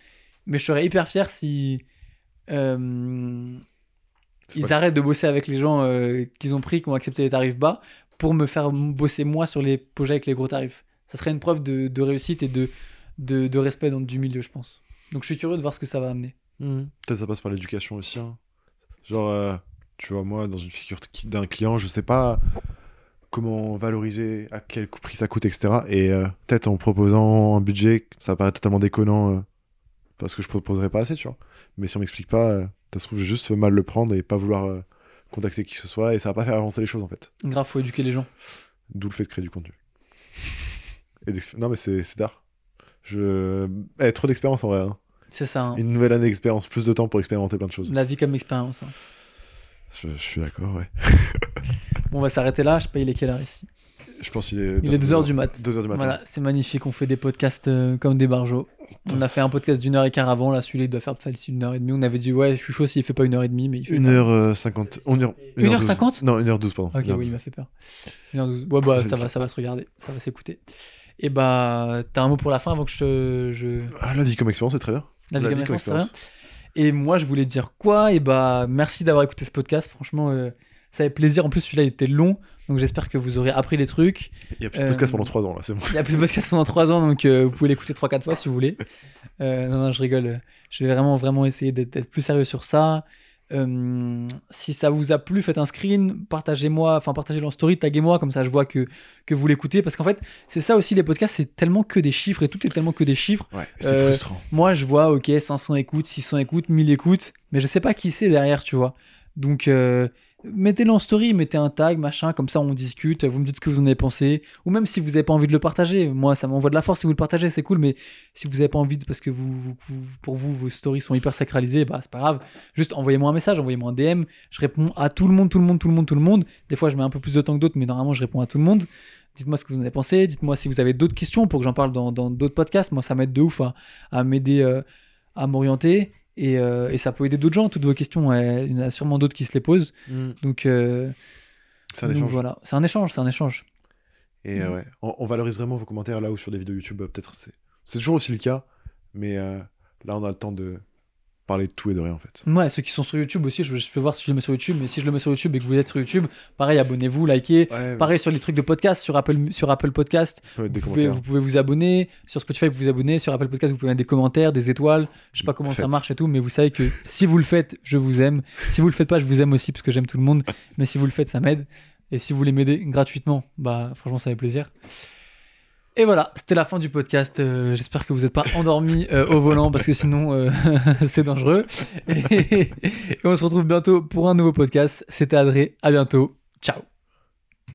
Mais je serais hyper fier si euh, ils pas- arrêtent de bosser avec les gens euh, qu'ils ont pris, qui ont accepté les tarifs bas, pour me faire bosser moi sur les projets avec les gros tarifs. Ça serait une preuve de, de réussite et de, de, de respect dans, du milieu, je pense. Donc je suis curieux de voir ce que ça va amener. Mhm. Peut-être ça passe par l'éducation aussi. hein. Genre, euh, tu vois, moi, dans une figure d'un client, je sais pas comment valoriser, à quel prix ça coûte, etc. Et euh, peut-être en proposant un budget, ça paraît totalement déconnant euh, parce que je proposerais pas assez, tu vois. Mais si on m'explique pas, euh, ça se trouve, je vais juste mal le prendre et pas vouloir euh, contacter qui que ce soit et ça va pas faire avancer les choses en fait. Grave, faut éduquer les gens. D'où le fait de créer du contenu. Et non, mais c'est tard. Je... Eh, trop d'expérience en vrai. hein. C'est ça. hein. Une nouvelle année d'expérience, plus de temps pour expérimenter plein de choses. La vie comme expérience. hein. Je, je suis d'accord, ouais. [LAUGHS] Bon, on va s'arrêter là. Je sais pas, il est quelle heure ici? Je pense qu'il est. Il est 2h du mat. 2h du matin. Voilà, c'est magnifique. On fait des podcasts euh, comme des barjots. On a fait un podcast d'une heure et quart avant. Là, celui-là, il doit faire facile une heure et demie. On avait dit, ouais, je suis chaud s'il fait pas une heure et demie, mais il fait pas. 1h50. 1h, Une heure cinquante? Non, 1h12, pardon. Ok, 1h12. oui, il m'a fait peur. 1h12. Ouais, bah, ça va, ça va se regarder. Ça va s'écouter. Et bah, t'as un mot pour la fin avant que je. je... Ah, la vie comme expérience, c'est très bien. La vie La comme vie comme expérience. Et moi, je voulais dire quoi? Et bah, merci d'avoir écouté ce podcast. Franchement, euh, ça fait plaisir. En plus, celui-là, il était long. Donc, j'espère que vous aurez appris des trucs. Il y a plus de Euh, podcast pendant 3 ans, là, c'est bon. Il y a plus de podcast pendant 3 ans, donc euh, vous pouvez l'écouter 3-4 fois si vous voulez. Euh, non, non, je rigole. Je vais vraiment, vraiment essayer d'être plus sérieux sur ça. Euh, si ça vous a plu, faites un screen, partagez-moi, enfin partagez-le en story, taguez-moi, comme ça je vois que, que vous l'écoutez. Parce qu'en fait, c'est ça aussi les podcasts, c'est tellement que des chiffres et tout est tellement que des chiffres. Ouais, c'est Euh, frustrant. Moi, je vois, ok, 500 écoutes, 600 écoutes, 1000 écoutes, mais je sais pas qui c'est derrière, tu vois. Donc, euh, mettez-le en story, mettez un tag, machin, comme ça on discute, vous me dites ce que vous en avez pensé, ou même si vous n'avez pas envie de le partager, moi ça m'envoie de la force si vous le partagez, c'est cool, mais si vous n'avez pas envie, parce que pour vous, vos stories sont hyper sacralisées, bah c'est pas grave, juste envoyez-moi un message, envoyez-moi un DM, je réponds à tout le monde, tout le monde, tout le monde, tout le monde. Des fois je mets un peu plus de temps que d'autres, mais normalement je réponds à tout le monde. Dites-moi ce que vous en avez pensé, dites-moi si vous avez d'autres questions pour que j'en parle dans d'autres podcasts, moi ça m'aide de ouf à, à m'aider euh, à m'orienter. Et, euh, et ça peut aider d'autres gens, toutes vos questions, ouais, il y en a sûrement d'autres qui se les posent. Mm. Donc, euh, C'est un donc échange. voilà, c'est un échange, c'est un échange. Et euh, ouais, on, on valorise vraiment vos commentaires là ou sur des vidéos YouTube, peut-être c'est c'est toujours aussi le cas, mais euh, là on a le temps de parler de tout et de rien en fait. Ouais, ceux qui sont sur YouTube aussi, je, je fais voir si je le mets sur YouTube, mais si je le mets sur YouTube et que vous êtes sur YouTube, pareil, abonnez-vous, likez. Ouais, Pareil sur les trucs de podcast, sur Apple, sur Apple Podcast, vous pouvez, vous pouvez vous abonner. Sur Spotify, vous vous abonnez. Sur Apple Podcast, vous pouvez mettre des commentaires, des étoiles. Je sais pas comment ça marche et tout, mais vous savez que si vous le faites, je vous aime. Si vous le faites pas, je vous aime aussi parce que j'aime tout le monde. Mais si vous le faites, ça m'aide. Et si vous voulez m'aider gratuitement, bah franchement, ça fait plaisir. Et voilà, c'était la fin du podcast. Euh, J'espère que vous n'êtes pas endormis euh, au volant parce que sinon euh, [LAUGHS] c'est dangereux. [LAUGHS] Et on se retrouve bientôt pour un nouveau podcast. C'était Adré. À bientôt. Ciao.